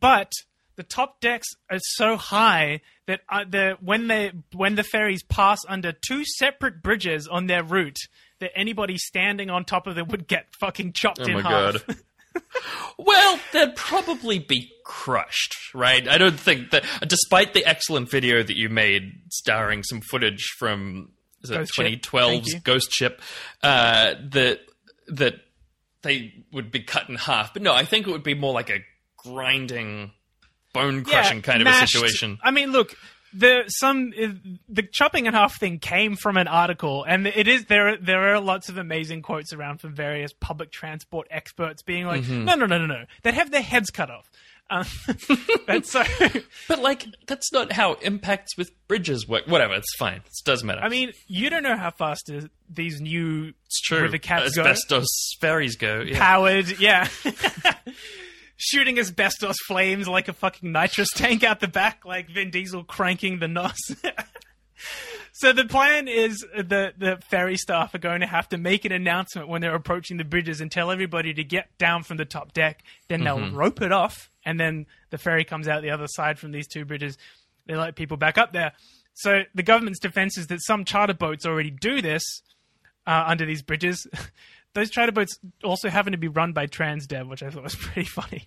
But the top decks are so high that uh, the when they when the ferries pass under two separate bridges on their route, that anybody standing on top of them would get fucking chopped Oh in my half. god. Well, they'd probably be crushed, right? I don't think that, despite the excellent video that you made starring some footage from is it Ghost Ship. 2012's Thank. Ghost Ship, uh, that that they would be cut in half. But no, I think it would be more like a grinding, bone crushing Yeah, kind of mashed- a situation. I mean, look, the some the chopping in half thing came from an article, and it is there. There are lots of amazing quotes around from various public transport experts being like, Mhm. "No, no, no, no, no, they'd have their heads cut off." Um, but so, but like that's not how impacts with bridges work. Whatever, it's fine. It doesn't matter. I mean, you don't know how fast these new it's true. river cats go. Asbestos ferries go. Yeah. Powered, yeah. Shooting asbestos flames like a fucking nitrous tank out the back, like Vin Diesel cranking the nos. so the plan is the the ferry staff are going to have to make an announcement when they're approaching the bridges and tell everybody to get down from the top deck. Then they'll Mhm. rope it off, and then the ferry comes out the other side from these two bridges. They let people back up there. So the government's defense is that some charter boats already do this uh, under these bridges. Those charter boats also happen to be run by Transdev, which I thought was pretty funny.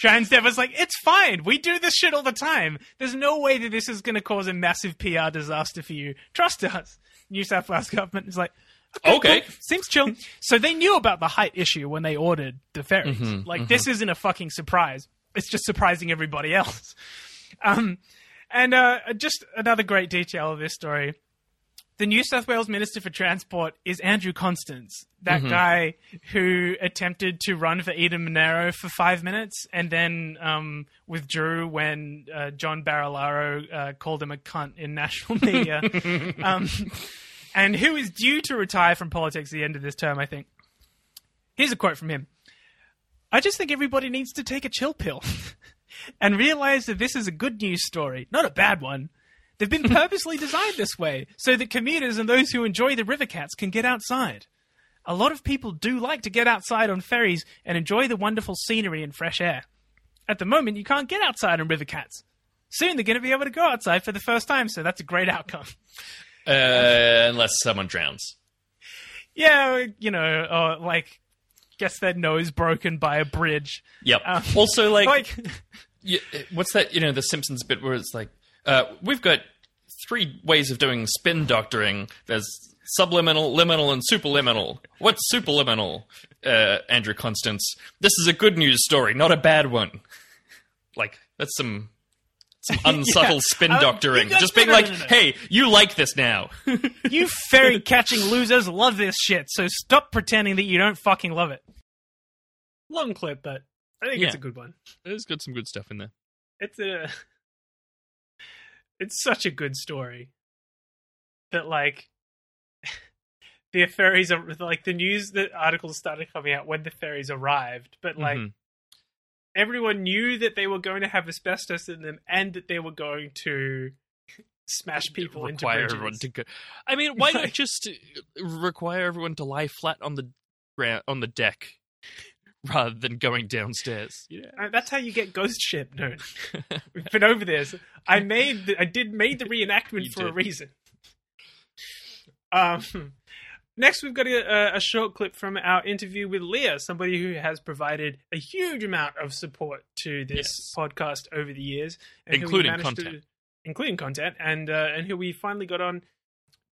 Transdev was like, "It's fine. We do this shit all the time. There's no way that this is going to cause a massive PR disaster for you. Trust us." New South Wales government is like, Okay. cool. seems chill." so they knew about the height issue when they ordered the ferries. Mhm, like, mhm. this isn't a fucking surprise. It's just surprising everybody else. Um, and uh, just another great detail of this story. The New South Wales Minister for Transport is Andrew Constance, that Mhm. guy who attempted to run for Eden-Monaro for five minutes and then um, withdrew when uh, John Barilaro uh, called him a cunt in national media, um, and who is due to retire from politics at the end of this term, I think. Here's a quote from him I just think everybody needs to take a chill pill and realize that this is a good news story, not a bad one. They've been purposely designed this way so that commuters and those who enjoy the river cats can get outside. A lot of people do like to get outside on ferries and enjoy the wonderful scenery and fresh air. At the moment, you can't get outside on river cats. Soon they're going to be able to go outside for the first time, so that's a great outcome. Uh, unless someone drowns. Yeah, you know, or like, gets their nose broken by a bridge. Yep. Um, also, like, like y- what's that? You know, the Simpsons bit where it's like, uh, we've got three ways of doing spin doctoring. There's subliminal, liminal, and superliminal. What's superliminal? Uh, Andrew Constance. This is a good news story, not a bad one. Like that's some some unsubtle Yeah. spin doctoring. got- Just being like, hey, you like this now. you ferry catching losers love this shit, so stop pretending that you don't fucking love it. Long clip, but I think it's a good one. There's got some good stuff in there. It's a it's such a good story that like the ferries are like the news the articles started coming out when the ferries arrived, but like Mhm. everyone knew that they were going to have asbestos in them and that they were going to smash people into require bridges. everyone to go. I mean, why not just require everyone to lie flat on the ground on the deck rather than going downstairs? You know? Uh, that's how you get ghost ship known. We've been over this. I made the, I did made the reenactment You for a reason. Um, next we've got a, a short clip from our interview with Leah, somebody who has provided a huge amount of support to this podcast over the years, who Including managed to- content. including content, and uh, and who we finally got on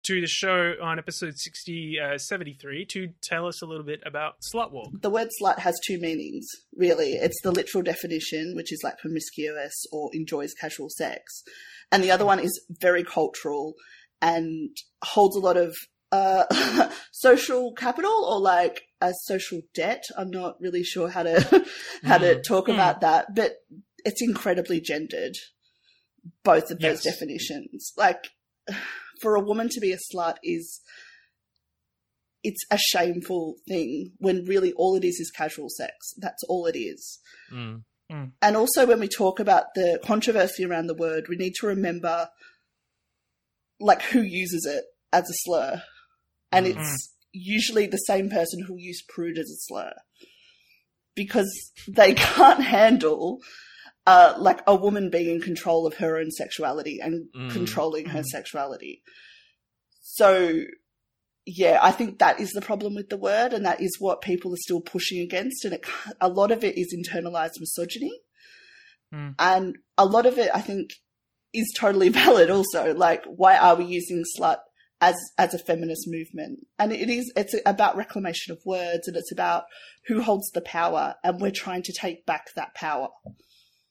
to the show on episode 60, uh, 73 to tell us a little bit about Slut Walk. The word slut has two meanings, really. It's the literal definition, which is like promiscuous or enjoys casual sex. And the other one is very cultural and holds a lot of uh, social capital or like a social debt. I'm not really sure how to how to Mm. talk Mm. about that, but it's incredibly gendered. Both of those definitions, like for a woman to be a slut is it's a shameful thing when really all it is is casual sex. That's all it is. Mm. And also, when we talk about the controversy around the word, we need to remember, like, who uses it as a slur. And Mm. it's usually the same person who used prude as a slur. Because they can't handle, uh, like, a woman being in control of her own sexuality and Mm. controlling her sexuality. So, yeah, I think that is the problem with the word, and that is what people are still pushing against. And it, a lot of it is internalized misogyny, Hmm. and a lot of it, I think, is totally valid. Also, like, why are we using slut as as a feminist movement? And it is it's about reclamation of words, and it's about who holds the power, and we're trying to take back that power.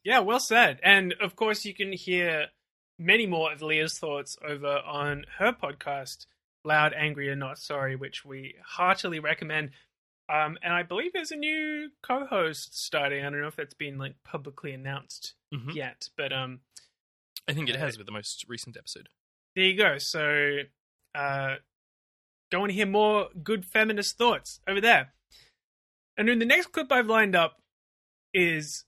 Yeah, well said. And of course, you can hear many more of Leah's thoughts over on her podcast, Loud, Angry, and Not Sorry, which we heartily recommend. Um, and I believe there's a new co-host starting. I don't know if that's been like publicly announced Mhm. yet, but um, I think it Uh, has with the most recent episode. there you go. So, uh, go and hear more good feminist thoughts over there. And then the next clip I've lined up is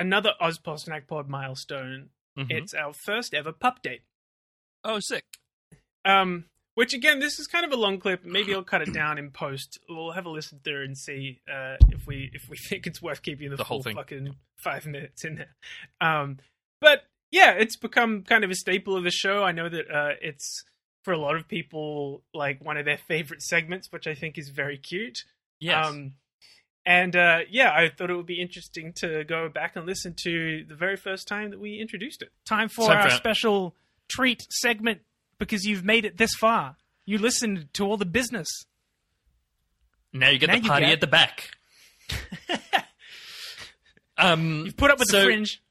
another Ozpol Snack Pod milestone. Mhm. It's our first ever pup date. Oh, sick. Um, which again, this is kind of a long clip. Maybe I'll cut it down in post. We'll have a listen through and see uh, if we if we think it's worth keeping the, The full whole fucking five minutes in there. Um, but yeah, it's become kind of a staple of the show. I know that uh, it's for a lot of people like one of their favorite segments, which I think is very cute. Yes. Um, and uh, yeah, I thought it would be interesting to go back and listen to the very first time that we introduced it. Time for our special treat segment because you've made it this far. You listened to all the business. Now you get Now the party get- at the back. um, You've put up with so the fringe.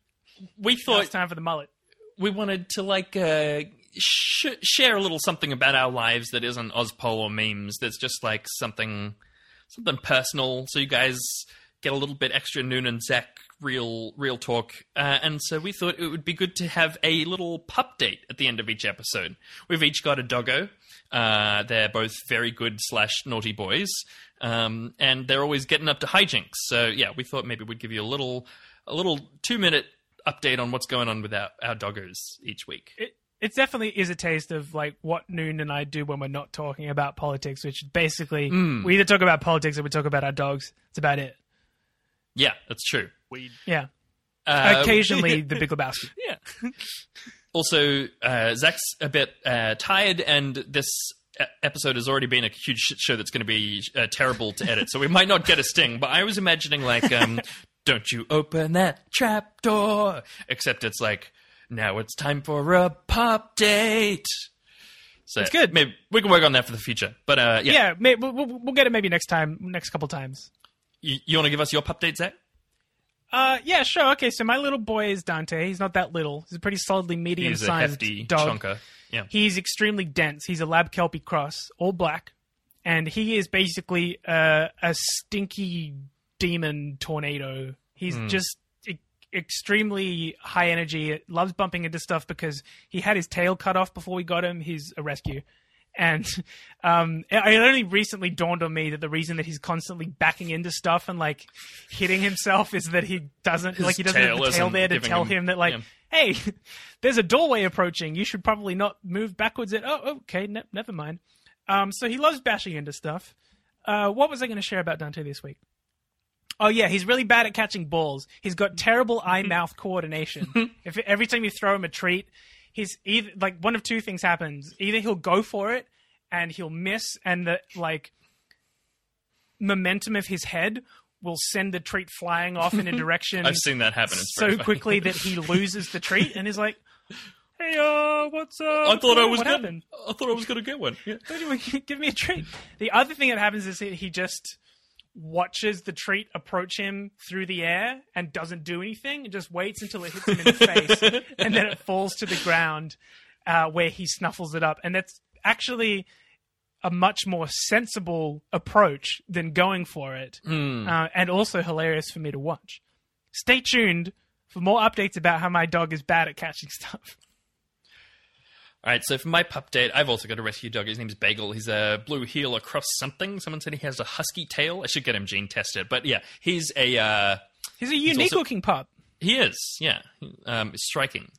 We thought it's time for the mullet. we wanted to like uh, sh- share a little something about our lives that isn't Ozpol or memes. That's just like something, something personal. So you guys get a little bit extra Noon and Zach real real talk. Uh, and so we thought it would be good to have a little pup date at the end of each episode. We've each got a doggo. Uh, they're both very good slash naughty boys, um, and they're always getting up to hijinks. So yeah, we thought maybe we'd give you a little a little two minute update on what's going on with our, our doggos each week. It, it definitely is a taste of like what Noon and I do when we're not talking about politics, which basically Mm. we either talk about politics or we talk about our dogs. It's about it. Yeah, that's true. We yeah. Uh, Occasionally, the Big Lebowski. Yeah. Also, uh, Zach's a bit uh, tired, and this episode has already been a huge shit show that's going to be uh, terrible to edit, so we might not get a sting. But I was imagining, like, um, don't you open that trap door? Except it's like, now it's time for a pop date. So It's good. Maybe we can work on that for the future. But uh, yeah, Yeah, we'll, we'll get it maybe next time, next couple times. you, you want to give us your pop date, Zach? Uh, yeah, sure. Okay, so my little boy is Dante. He's not that little. He's a pretty solidly He's a medium-sized dog. chonker. Yeah. He's extremely dense. He's a lab kelpie cross, all black, and he is basically uh, a stinky demon tornado. He's Hmm. just extremely high energy. Loves bumping into stuff because he had his tail cut off before we got him. He's a rescue. And um, it only recently dawned on me that the reason that he's constantly backing into stuff and like hitting himself is that he doesn't His like he doesn't have the tail there to tell him- him that like hey, there's a doorway approaching. You should probably not move backwards. At oh, okay, ne- never mind. Um, so he loves bashing into stuff. Uh, what was I going to share about Dante this week? Oh yeah, he's really bad at catching balls. He's got terrible eye mouth coordination. if every time you throw him a treat, he's either like one of two things happens. Either he'll go for it and he'll miss, and the like momentum of his head will send the treat flying off in a direction. I've seen that happen. It's so quickly that he loses the treat, and is like, "Hey, uh, what's up? I thought I was what gonna- happened? I thought I was going to get one. Yeah. Give me a treat." The other thing that happens is he just watches the treat approach him through the air and doesn't do anything, and just waits until it hits him in the face, and then it falls to the ground, uh, where he snuffles it up, and that's actually a much more sensible approach than going for it, Hmm. uh, and also hilarious for me to watch. Stay tuned for more updates about how my dog is bad at catching stuff. All right, so for my pup date, I've also got a rescue dog. His name's Bagel. He's a blue heeler cross something. Someone said he has a husky tail. I should get him gene tested. But yeah, he's a. Uh, He's a unique also- looking pup. He is, yeah. Um, it's striking.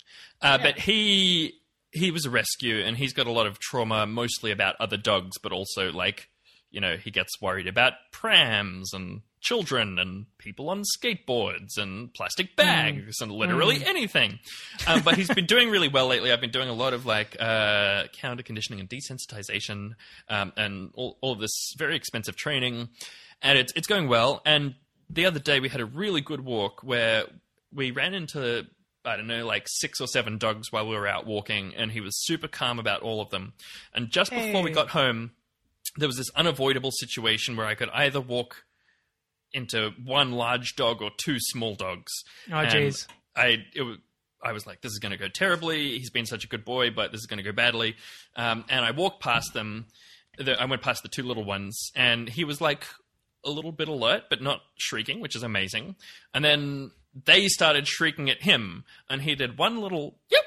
Uh, But he he was a rescue, and he's got a lot of trauma, mostly about other dogs, but also like you know he gets worried about prams and children and people on skateboards and plastic bags and literally Mm. anything. Um, but he's been doing really well lately. I've been doing a lot of like uh, counter conditioning and desensitization um, and all, all of this very expensive training, and it's it's going well. And the other day we had a really good walk where we ran into I don't know like six or seven dogs while we were out walking, and he was super calm about all of them. And just before we got home, there was this unavoidable situation where I could either walk into one large dog or two small dogs. Oh, jeez. I it was. I was like, this is going to go terribly. He's been such a good boy, but this is going to go badly. Um, and I walked past them. The, I went past the two little ones, and he was like a little bit alert, but not shrieking, which is amazing. And then they started shrieking at him, and he did one little yep,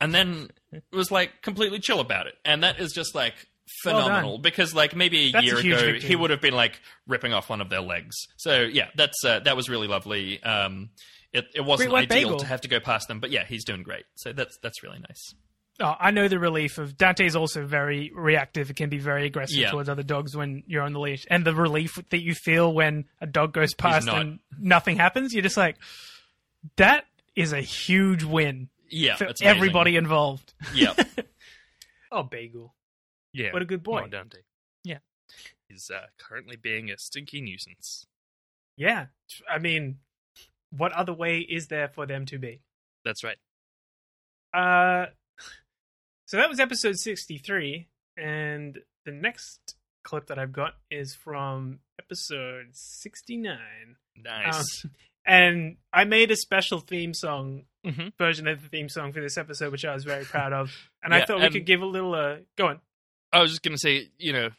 and then was like completely chill about it. And that is just like Well phenomenal because like maybe a That's year huge ago victory. he would have been like ripping off one of their legs. So yeah, that's uh, that was really lovely. Um, it, it wasn't ideal bagel. to have to go past them, but yeah, he's doing great. So that's that's really nice. Oh, I know the relief of Dante's also very reactive. It can be very aggressive Yeah. towards other dogs when you're on the leash, and the relief that you feel when a dog goes past not. and nothing happens, you're just like, that is a huge win. Yeah, for everybody involved. Yeah. Oh, Bagel. Yeah. What a good boy. Dante. Yeah. He's uh, currently being a stinky nuisance. Yeah. I mean, what other way is there for them to be? That's right. Uh, so that was episode 63, and the next clip that I've got is from episode 69. Nice. Um, and I made a special theme song Mm-hmm. version of the theme song for this episode, which I was very proud of. And I thought we and- could give a little. Uh, go on. I was just going to say, you know,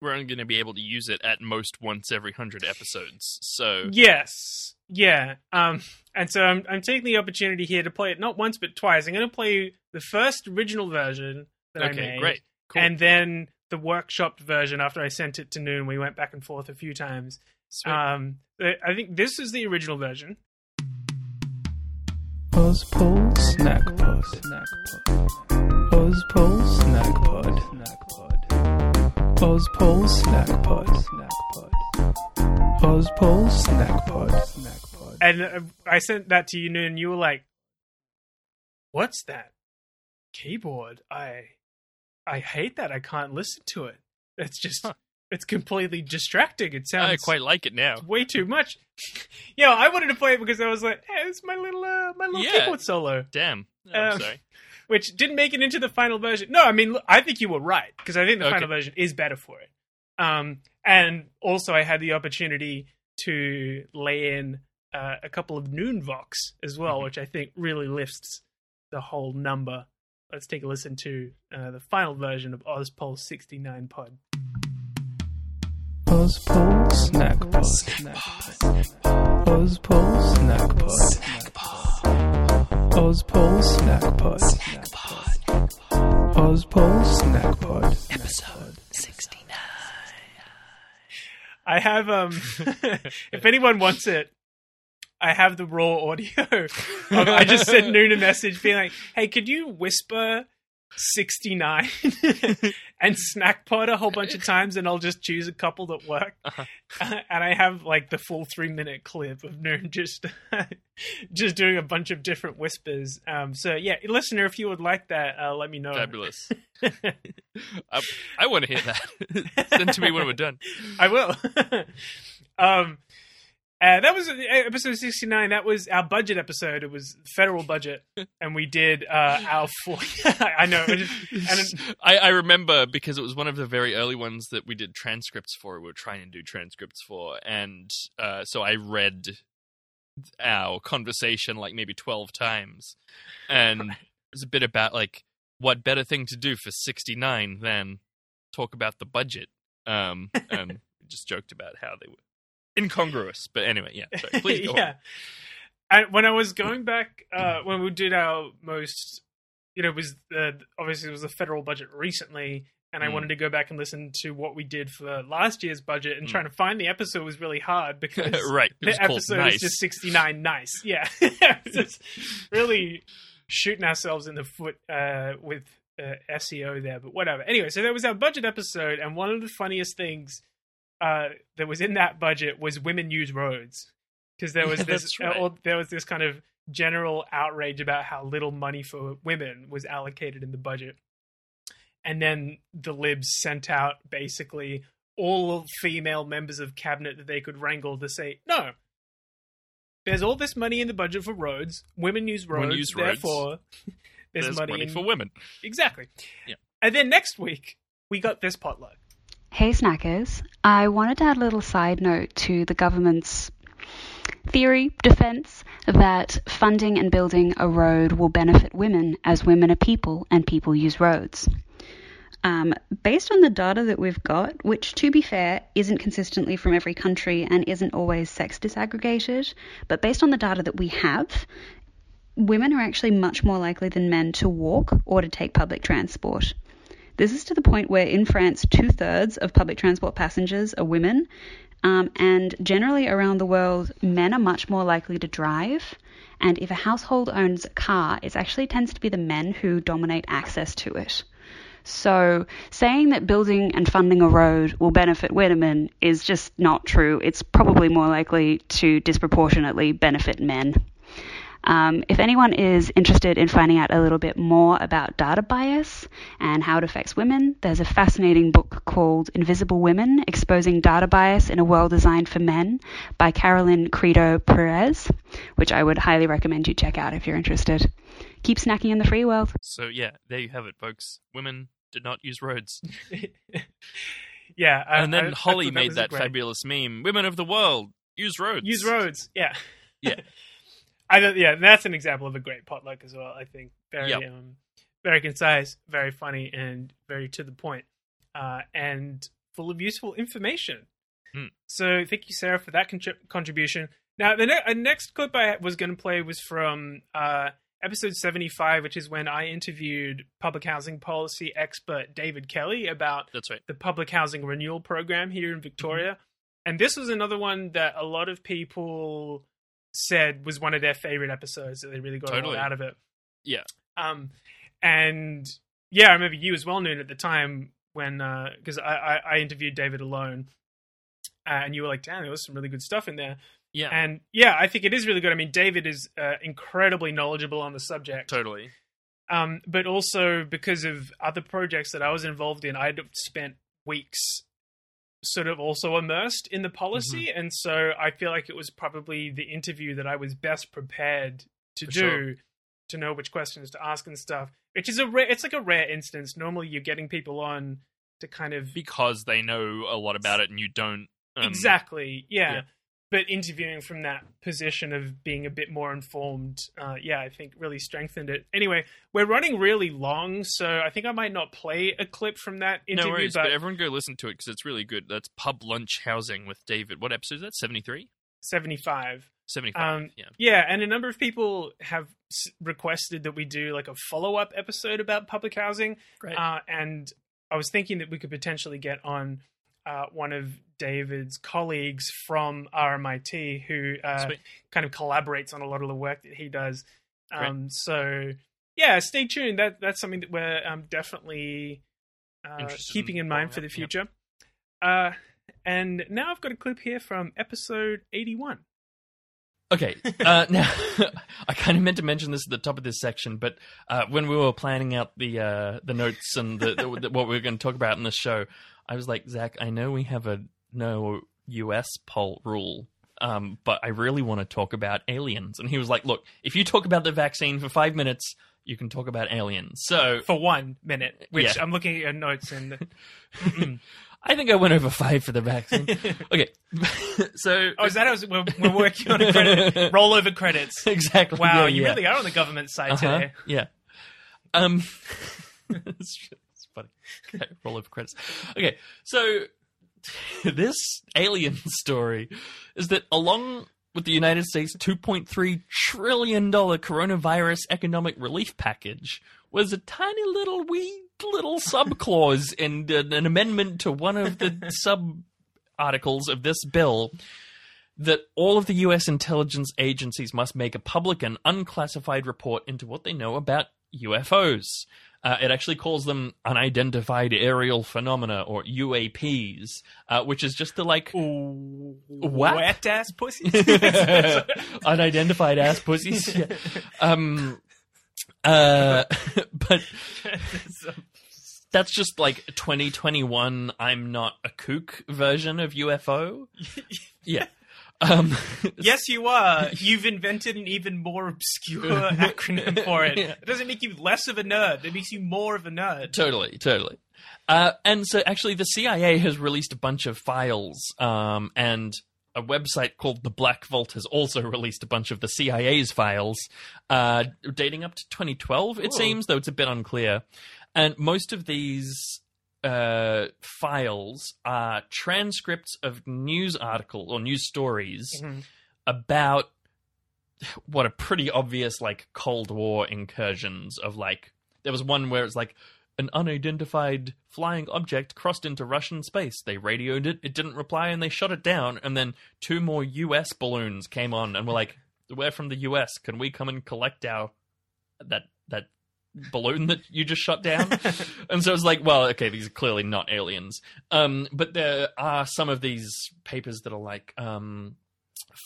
we're only going to be able to use it at most once every hundred episodes. So Yes. Yeah. Um, and so I'm, I'm taking the opportunity here to play it not once but twice. I'm going to play the first original version that I made, great. Cool. and then the workshopped version after I sent it to Noon. We went back and forth a few times. Sweet. Um, I I think this is the original version. Ozpol snack pod. Snack pod. Ozpol snack pod. Snack pod. Ozpol snack pod. Snack pod. Ozpol snack pod. Snack pod. And uh, I sent that to you, and You were like, "What's that keyboard? I, I hate that. I can't listen to it. It's just, it's completely distracting. It sounds I quite like it now. way too much. yeah, I wanted to play it because I was like, "Hey, it's my little, uh, my little Yeah. keyboard solo." Damn. Oh, I'm Um, sorry. Which didn't make it into the final version. No, I mean, I think you were right because I think the Okay. final version is better for it. Um, and also, I had the opportunity to lay in uh, a couple of noon vox as well, Mm-hmm. which I think really lifts the whole number. Let's take a listen to uh, the final version of Ozpol 69 Pod. Ozpol snack pod. Snack pod. Ozpol snack pod. Snack pod. Ozpol snack pod. Snack pod. Ozpol snack pod. Episode 69. I have um if anyone wants it, I have the raw audio. I just sent Noon a message being like, "Hey, could you whisper 69 and snack pod a whole bunch of times and I'll just choose a couple that work." and I have like the full 3-minute clip of Noon just just doing a bunch of different whispers. Um so yeah, listener if you would like that, uh, let me know. Fabulous. I, I want to hear that. Send to me when we're done. I will. um, uh, that was uh, episode 69. That was our budget episode. It was federal budget. And we did uh, our full. I know. just- and I, I remember because it was one of the very early ones that we did transcripts for. We were trying to do transcripts for, and uh, so I read our conversation like maybe twelve times, and it was a bit about like what better thing to do for sixty nine than talk about the budget. Um, and just joked about how they were incongruous, but anyway, yeah. Sorry, please go yeah. And when I was going back, uh, when we did our most, you know, it was uh, obviously it was the federal budget recently, and I Mm. wanted to go back and listen to what we did for last year's budget, and Mm. trying to find the episode was really hard because Right, the episode Nice. is just sixty nine. Nice, yeah, just really shooting ourselves in the foot uh, with uh, SEO there, but whatever. Anyway, so that was our budget episode, and one of the funniest things uh, that was in that budget was women use roads because there was Yeah, this right. uh, there was this kind of general outrage about how little money for women was allocated in the budget, and then the libs sent out basically all female members of cabinet that they could wrangle to say no. There's all this money in the budget for roads. Women use roads. Women use roads. therefore, there's, There's money, money in- for women. Exactly. Yeah. And then next week we got this potluck. Hey snackers, I wanted to add a little side note to the government's theory, defense, that funding and building a road will benefit women as women are people and people use roads. Um, based on the data that we've got, which to be fair isn't consistently from every country and isn't always sex disaggregated, but based on the data that we have, women are actually much more likely than men to walk or to take public transport. This is to the point where in France, two thirds of public transport passengers are women, um, and generally around the world, men are much more likely to drive. And if a household owns a car, it actually tends to be the men who dominate access to it. So saying that building and funding a road will benefit women is just not true. It's probably more likely to disproportionately benefit men. Um, if anyone is interested in finding out a little bit more about data bias and how it affects women, there's a fascinating book called Invisible Women Exposing Data Bias in a World Designed for Men by Caroline Criado Perez, which I would highly recommend you check out if you're interested. Keep snacking in the free world. So yeah, there you have it, folks. Women did not use roads. yeah, I- and then I- I Holly thought that made was that great. fabulous meme: "Women of the world use roads." Use roads. Yeah. Yeah. I don't, yeah, that's an example of a great potluck as well. I think very Yep. um, very concise, very funny, and very to the point, uh, and full of useful information. Hmm. So thank you, Sarah, for that contrib- contribution. Now the ne- uh, next clip I was going to play was from uh, episode seventy-five, which is when I interviewed public housing policy expert David Kelly about That's right. the public housing renewal program here in Victoria. And this was another one that a lot of people said was one of their favorite episodes that they really got a lot out of it. Yeah. Um, and yeah, I remember you as well, Noon, at the time when because I, I I interviewed David alone, uh, and you were like, "Damn, there was some really good stuff in there." Yeah. And yeah, I think it is really good. I mean, David is uh, incredibly knowledgeable on the subject. Totally. Um, but also because of other projects that I was involved in, I'd spent weeks sort of also immersed in the policy, Mm-hmm. and so I feel like it was probably the interview that I was best prepared to For do sure. to know which questions to ask and stuff. Which is a rare, it's like a rare instance. Normally, you're getting people on to kind of because they know a lot about it and you don't. Um, exactly, yeah. yeah. But interviewing from that position of being a bit more informed, uh, yeah, I think really strengthened it. Anyway, we're running really long, so I think I might not play a clip from that interview. no worries, but but everyone go listen to it because it's really good. That's Pub Lunch Housing with David. What episode is that? 73? 75. 75, Um, yeah. Yeah, and a number of people have s- requested that we do like a follow up episode about public housing. Great. Uh, and I was thinking that we could potentially get on uh, one of David's colleagues from RMIT who uh, kind of collaborates on a lot of the work that he does. Um, so, yeah, stay tuned. That That's something that we're um, definitely uh, keeping in in mind for the up, yep. future. Uh, and now I've got a clip here from episode 81. Okay. Uh, now, I kind of meant to mention this at the top of this section, but uh, when we were planning out the uh, the notes and the, the, what we were going to talk about in this show, I was like, Zach, I know we have a no U.S. poll rule, um, but I really want to talk about aliens. And he was like, Look, if you talk about the vaccine for five minutes, you can talk about aliens. So for one minute, which Yeah. I'm looking at your notes and I think I went over five for the vaccine. okay, so oh, is that how we're, we're working on a credit rollover credits? Exactly. Wow, yeah, you yeah. really are on the government side Uh-huh, today. Yeah. Um, funny. Okay, roll over credits. Okay, so this alien story is that along with the United States' 2.3 trillion dollar coronavirus economic relief package was a tiny little wee little sub clause in an an amendment to one of the sub articles of this bill that all of the US intelligence agencies must make a public and unclassified report into what they know about UFOs. Uh, it actually calls them unidentified aerial phenomena or UAPs, uh, which is just the like what Wet ass pussies. unidentified ass pussies. Yeah. Um, uh, but that's just like 2021. I'm not a kook version of UFO. Yeah. Um, yes, you are. You've invented an even more obscure acronym for it. It doesn't make you less of a nerd. It makes you more of a nerd. Totally, totally. Uh, and so, actually, the CIA has released a bunch of files, um, and a website called the Black Vault has also released a bunch of the CIA's files, uh, dating up to 2012. It Ooh. seems, though it's a bit unclear. And most of these uh, files are transcripts of news articles or news stories Mhm. about what are pretty obvious like Cold War incursions of like there was one where it's like an unidentified flying object crossed into Russian space. They radioed it, it didn't reply, and they shut it down. And then two more U.S. balloons came on, and were like, "We're from the U.S. Can we come and collect our that that balloon that you just shut down?" and so it's like, well, okay, these are clearly not aliens. Um, but there are some of these papers that are like. Um,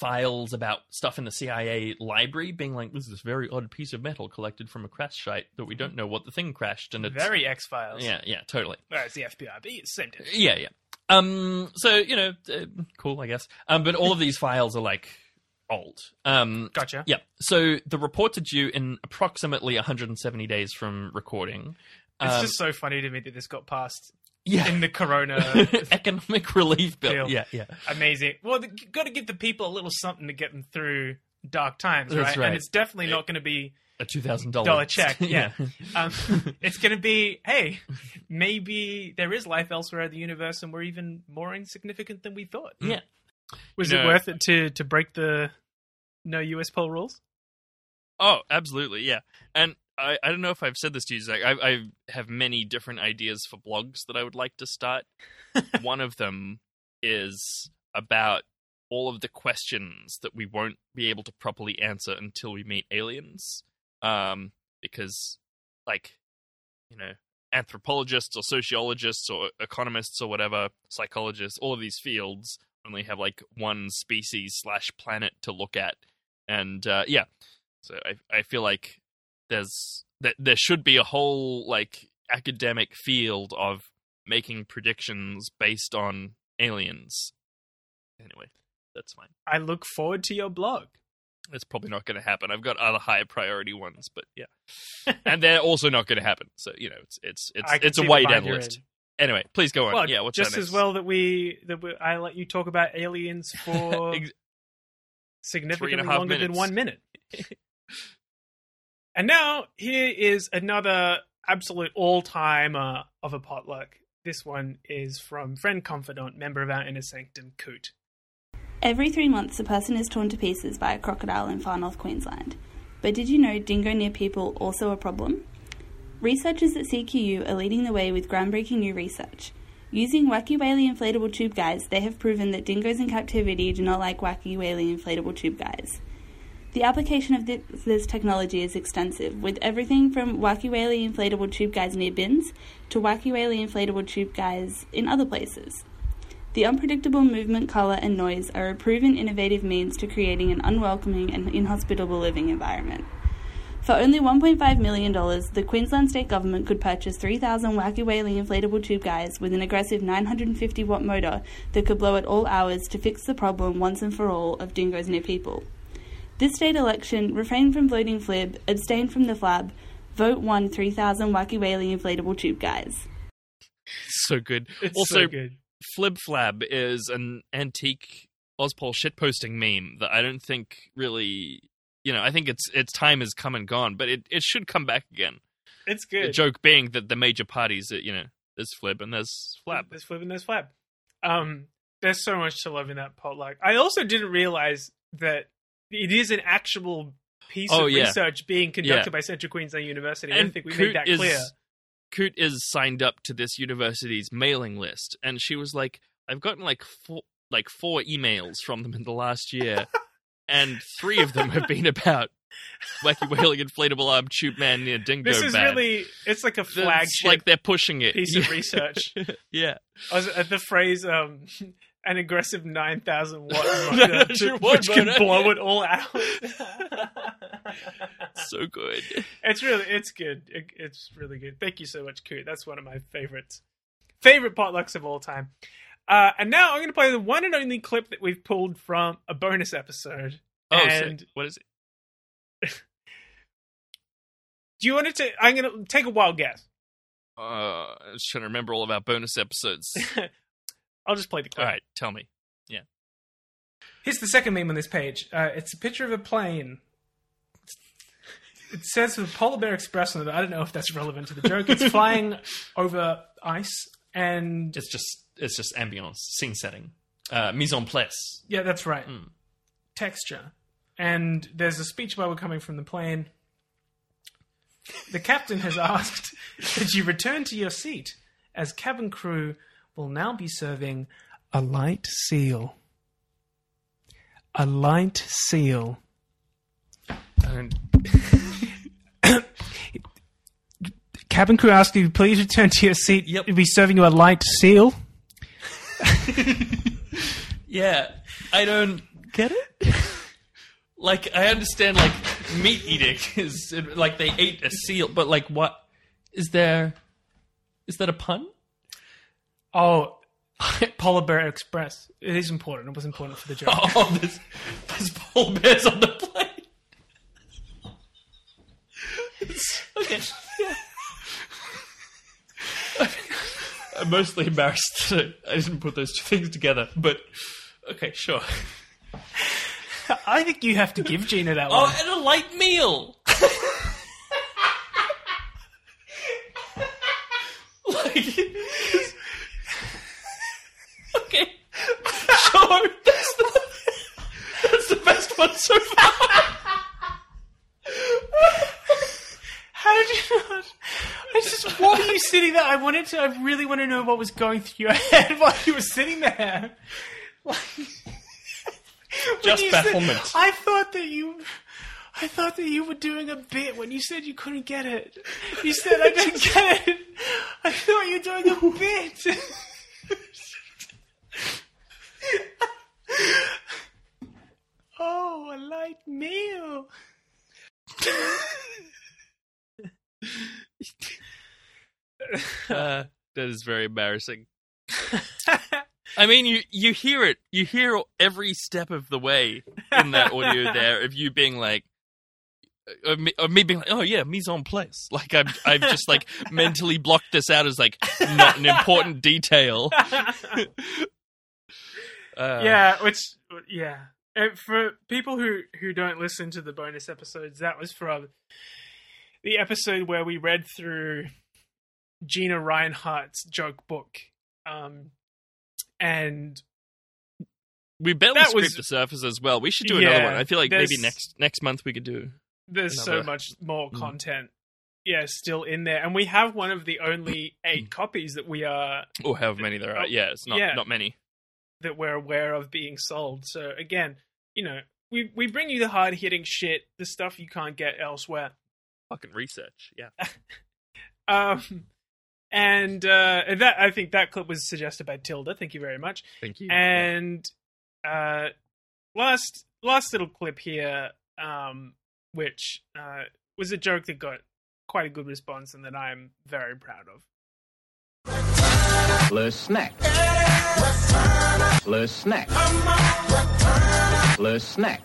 files about stuff in the CIA library being like this is this very odd piece of metal collected from a crash site that we don't know what the thing crashed and it's Very X Files. yeah yeah totally it's the FBI, but it's the same thing. yeah yeah um so you know uh, cool I guess um but all of these files are like old um Gotcha. yeah so the reports are due in approximately 170 days from recording It's Um, just so funny to me that this got passed Yeah. in the Corona economic relief bill yeah yeah Amazing. Well, you got to give the people a little something to get them through dark times, right? right. And it's definitely not going to be a two thousand dollar dollar check. Yeah, um, it's going to be hey, maybe there is life elsewhere in the universe, and we're even more insignificant than we thought. Yeah. Was You it worth it to to break the no US poll rules? Oh, absolutely, yeah. And I, I don't know if I've said this to you, Zach. I, I have many different ideas for blogs that I would like to start. One of them is about all of the questions that we won't be able to properly answer until we meet aliens. Um, because, like, you know, anthropologists or sociologists or economists or whatever, psychologists, all of these fields only have like one species slash planet to look at. And uh, yeah, so I I feel like there's that there should be a whole like academic field of making predictions based on aliens. Anyway, that's fine. I look forward to your blog. That's probably not going to happen. I've got other higher priority ones, but yeah, and they're also not going to happen. So you know, it's it's it's I it's a way bind list. In. Anyway, please go on. Well, yeah, what's just as well that we that we, I let you talk about aliens for Ex- significantly half longer than one minute. and now here is another absolute all-timer uh, of a potluck. This one is from friend confidant, member of our inner sanctum, Coot. Every three months, a person is torn to pieces by a crocodile in far north Queensland. But did you know dingo near people also a problem? Researchers at CQU are leading the way with groundbreaking new research. Using wacky whaley inflatable tube guys, they have proven that dingoes in captivity do not like wacky whaley inflatable tube guys. The application of thi- this technology is extensive, with everything from wacky whaley inflatable tube guys near bins to wacky whaley inflatable tube guys in other places. The unpredictable movement, colour, and noise are a proven innovative means to creating an unwelcoming and inhospitable living environment. For only $1.5 million, the Queensland State Government could purchase 3,000 wacky whaley inflatable tube guys with an aggressive 950 watt motor that could blow at all hours to fix the problem once and for all of dingoes near people. This state election, refrain from voting flib, abstain from the flab, vote one 3,000 wacky whaley inflatable tube guys. so good. It's also, so good. Flib Flab is an antique Ozpol shitposting meme that I don't think really, you know, I think its its time has come and gone, but it, it should come back again. It's good. The joke being that the major parties, that you know, there's Flib and there's Flab. There's flib and there's flab. Um, there's so much to love in that potluck. I also didn't realize that it is an actual piece Oh, of yeah. research being conducted Yeah. by Central Queensland University. I And don't think we Coot made that is- clear. Coot is signed up to this university's mailing list, and she was like, "I've gotten like four, like four emails from them in the last year, and three of them have been about wacky whaling inflatable arm tube man near dingo This is really, it's like a It's flagship like they're pushing it. piece of research. yeah. Was at the phrase, um, an aggressive 9,000 watt motor to- Your watt which can blow it all out. so good. It's really, it's good. It, it's really good. Thank you so much, Coot. That's one of my favorites. Favorite potlucks of all time. Uh, and now I'm going to play the one and only clip that we've pulled from a bonus episode. Oh, and sick. what is it? do you want it to? I'm going to take a wild guess. Uh, I was trying to remember all of our bonus episodes. I'll just play the clip. all right, tell me. Yeah. Here's the second meme on this page. Uh, it's a picture of a plane. It says the Polar Bear Express on it. I don't know if that's relevant to the joke. It's flying over ice, and It's just it's just ambience, scene setting, uh, mise en place. yeah, that's right. Mm. Texture, and there's a speech bubble coming from the plane. The captain has asked that you return to your seat, as cabin crew will now be serving a light seal. A light seal. And Cabin crew ask you please return to your seat. Yep. We'll be serving you a light seal. yeah, I don't get it. like I understand, like meat eating is like they ate a seal, but like what is there? Is that a pun? Oh, Polar Bear Express. It is important. It was important for the joke. Oh, there's, there's polar bears on the plane. Okay. Yeah. I'm mostly embarrassed that I didn't put those two things together, but okay, sure. I think you have to give Gina that Oh, one. and a light meal. like, okay, sure. That's the, that's the best one so far. How did you not? I just what were you sitting there? I wanted to. I really want to know what was going through your head while you were sitting there. Like, Just you said- I thought that you. I thought that you were doing a bit when you said you couldn't get it. You said I didn't get it. I thought you were doing a bit. oh, a light meal. Uh, that is very embarrassing. I mean, you you hear it. You hear every step of the way in that audio there of you being like, of me, of me being like, oh yeah, mise en place. Like I've I've just like mentally blocked this out as like not an important detail. Uh, yeah, which yeah. Uh, For people who who don't listen to the bonus episodes, that was from the episode where we read through Gina Rinehart's joke book, um, and we barely That scraped was- the surface as well. We should do another Yeah, one. I feel like maybe next next month we could do. there's so much more Mm. content. Yeah, still in there, and we have one of the only eight copies that we are Or however many there are. Oh, Yeah, it's not yeah. not many. that we're aware of being sold. So again, you know, we we bring you the hard hitting shit, the stuff you can't get elsewhere. Fucking research. Yeah. Um, and uh, that I think that clip was suggested by Tilda. Thank you very much. Thank you. And uh, last last little clip here, um, which uh, was a joke that got quite a good response and that I'm very proud of. Le snack. Le snack. Le snack.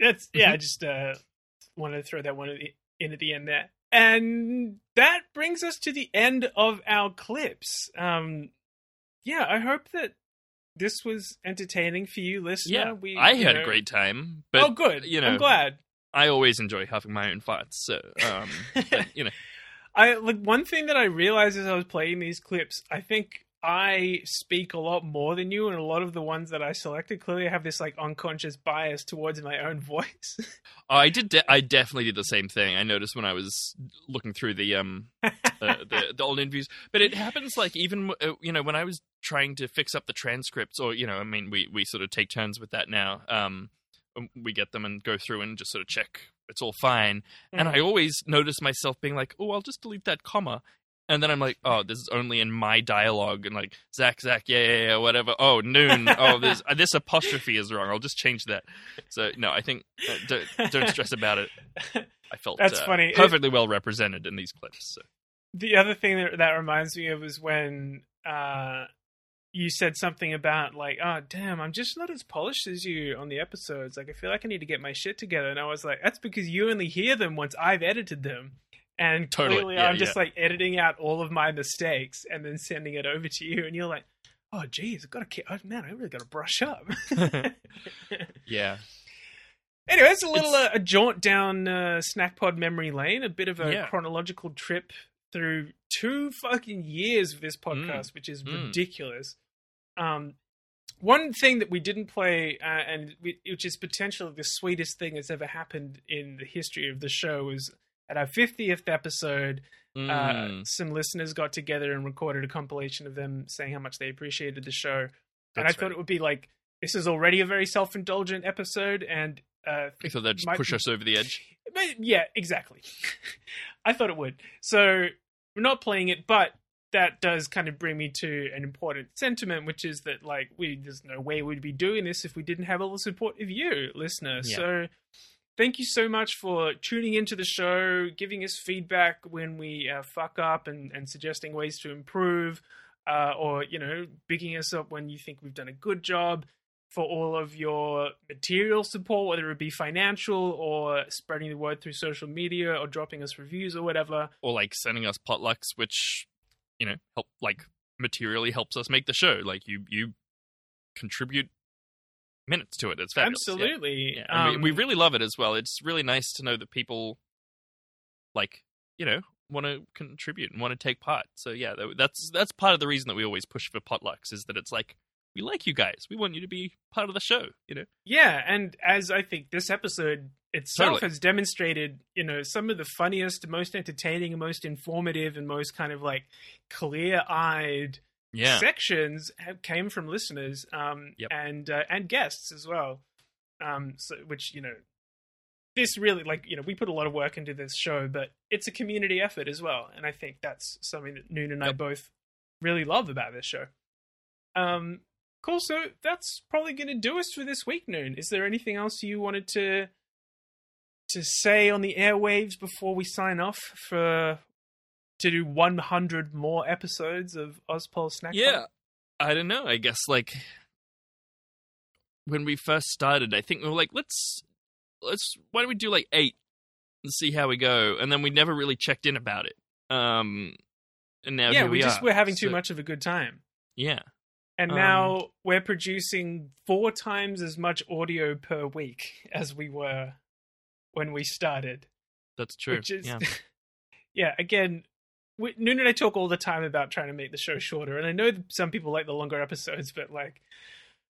That's yeah. I just uh, wanted to throw that one in at the end there, and that brings us to the end of our clips. Um, yeah, I hope that this was entertaining for you, listener. Yeah, we, I had know- a great time. But, oh, good. You know, I'm glad. I always enjoy having my own thoughts. So, um, but, you know, I like one thing that I realized as I was playing these clips. I think I speak a lot more than you, and a lot of the ones that I selected clearly have this like unconscious bias towards my own voice. Oh, I did. De- I definitely did the same thing. I noticed when I was looking through the um uh, the the old interviews, but it happens like even uh, you know when I was trying to fix up the transcripts, or you know, I mean, we we sort of take turns with that now. Um, we get them and go through and just sort of check it's all fine. And Mhm. I always notice myself being like, oh, I'll just delete that comma. And then I'm like, oh, this is only in my dialogue, and like Zach, Zach, yeah, yeah, yeah, whatever. Oh, noon. Oh, this uh, this apostrophe is wrong. I'll just change that. So no, I think uh, don't, don't stress about it. I felt That's uh, funny. It- perfectly well represented in these clips. So. the other thing that that reminds me of is when uh, you said something about like, oh damn, I'm just not as polished as you on the episodes. Like I feel like I need to get my shit together. And I was like, that's because you only hear them once I've edited them. And Totally, clearly yeah, I'm just yeah. like editing out all of my mistakes and then sending it over to you and you're like, Oh geez, I've got to oh, man, I really gotta brush up. Yeah. Anyway, it's a little uh, a jaunt down uh, Snackpod memory lane, a bit of a Yeah. chronological trip through two fucking years of this Mm. podcast, which is Mm. ridiculous. Um, one thing that we didn't play, uh, and we, which is potentially the sweetest thing that's ever happened in the history of the show, was at our 50th episode. Uh, Mm. some listeners got together and recorded a compilation of them saying how much they appreciated the show, and I That's thought it would be like this is already a very self-indulgent episode, and uh, I thought that'd just might- push us over the edge. but yeah, exactly. I thought it would. So we're not playing it, but that does kind of bring me to an important sentiment, which is that like we there's no way we'd be doing this if we didn't have all the support of you, listener. Yeah. So thank you so much for tuning into the show, giving us feedback when we uh, fuck up, and, and suggesting ways to improve, uh, or you know, bigging us up when you think we've done a good job. For all of your material support, whether it be financial or spreading the word through social media or dropping us reviews or whatever. Or like sending us potlucks, which you know help like materially helps us make the show. Like you you contribute minutes to it. It's fabulous. Absolutely. Yeah, and Um, we, we really love it as well. It's really nice to know that people like you know want to contribute and want to take part. So yeah, that's that's part of the reason that we always push for potlucks is that it's like we like you guys. We want you to be part of the show. You know. Yeah, and as I think this episode itself Totally. has demonstrated, you know, some of the funniest, most entertaining, and most informative, and most kind of like clear-eyed Yeah. sections have, came from listeners um, Yep. and uh, and guests as well. Um, so which you know, this really like you know we put a lot of work into this show, but it's a community effort as well, and I think that's something that Noon and I both really love about this show. Um, cool. So that's probably going to do us for this week, Noon. Is there anything else you wanted to to say on the airwaves before we sign off for to do 100 more episodes of Ozpol Snack? Yeah. I don't know. I guess like when we first started, I think we were like, let's let's why don't we do like eight and see how we go, and then we never really checked in about it. Um, and now yeah, we, we, just are. we're having too much of a good time. Yeah, And Um, now we're producing four times as much audio per week as we were when we started. that's true. Which is, yeah. yeah, again, we, Noon and I talk all the time about trying to make the show shorter, and I know that some people like the longer episodes, but like,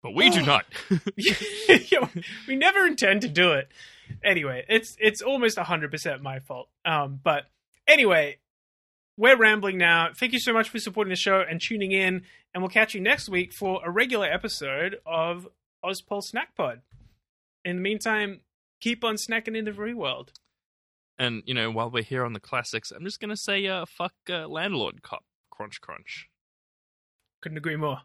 but we do Oh. not. Yeah, we never intend to do it. Anyway, it's it's almost hundred percent my fault. Um, but anyway, we're rambling now. Thank you so much for supporting the show and tuning in, and we'll catch you next week for a regular episode of Ozpol Snackpod. In the meantime, keep on snacking in the free world. And you know, while we're here on the classics, I'm just gonna say, uh, fuck uh, landlord cop, crunch crunch. Couldn't agree more.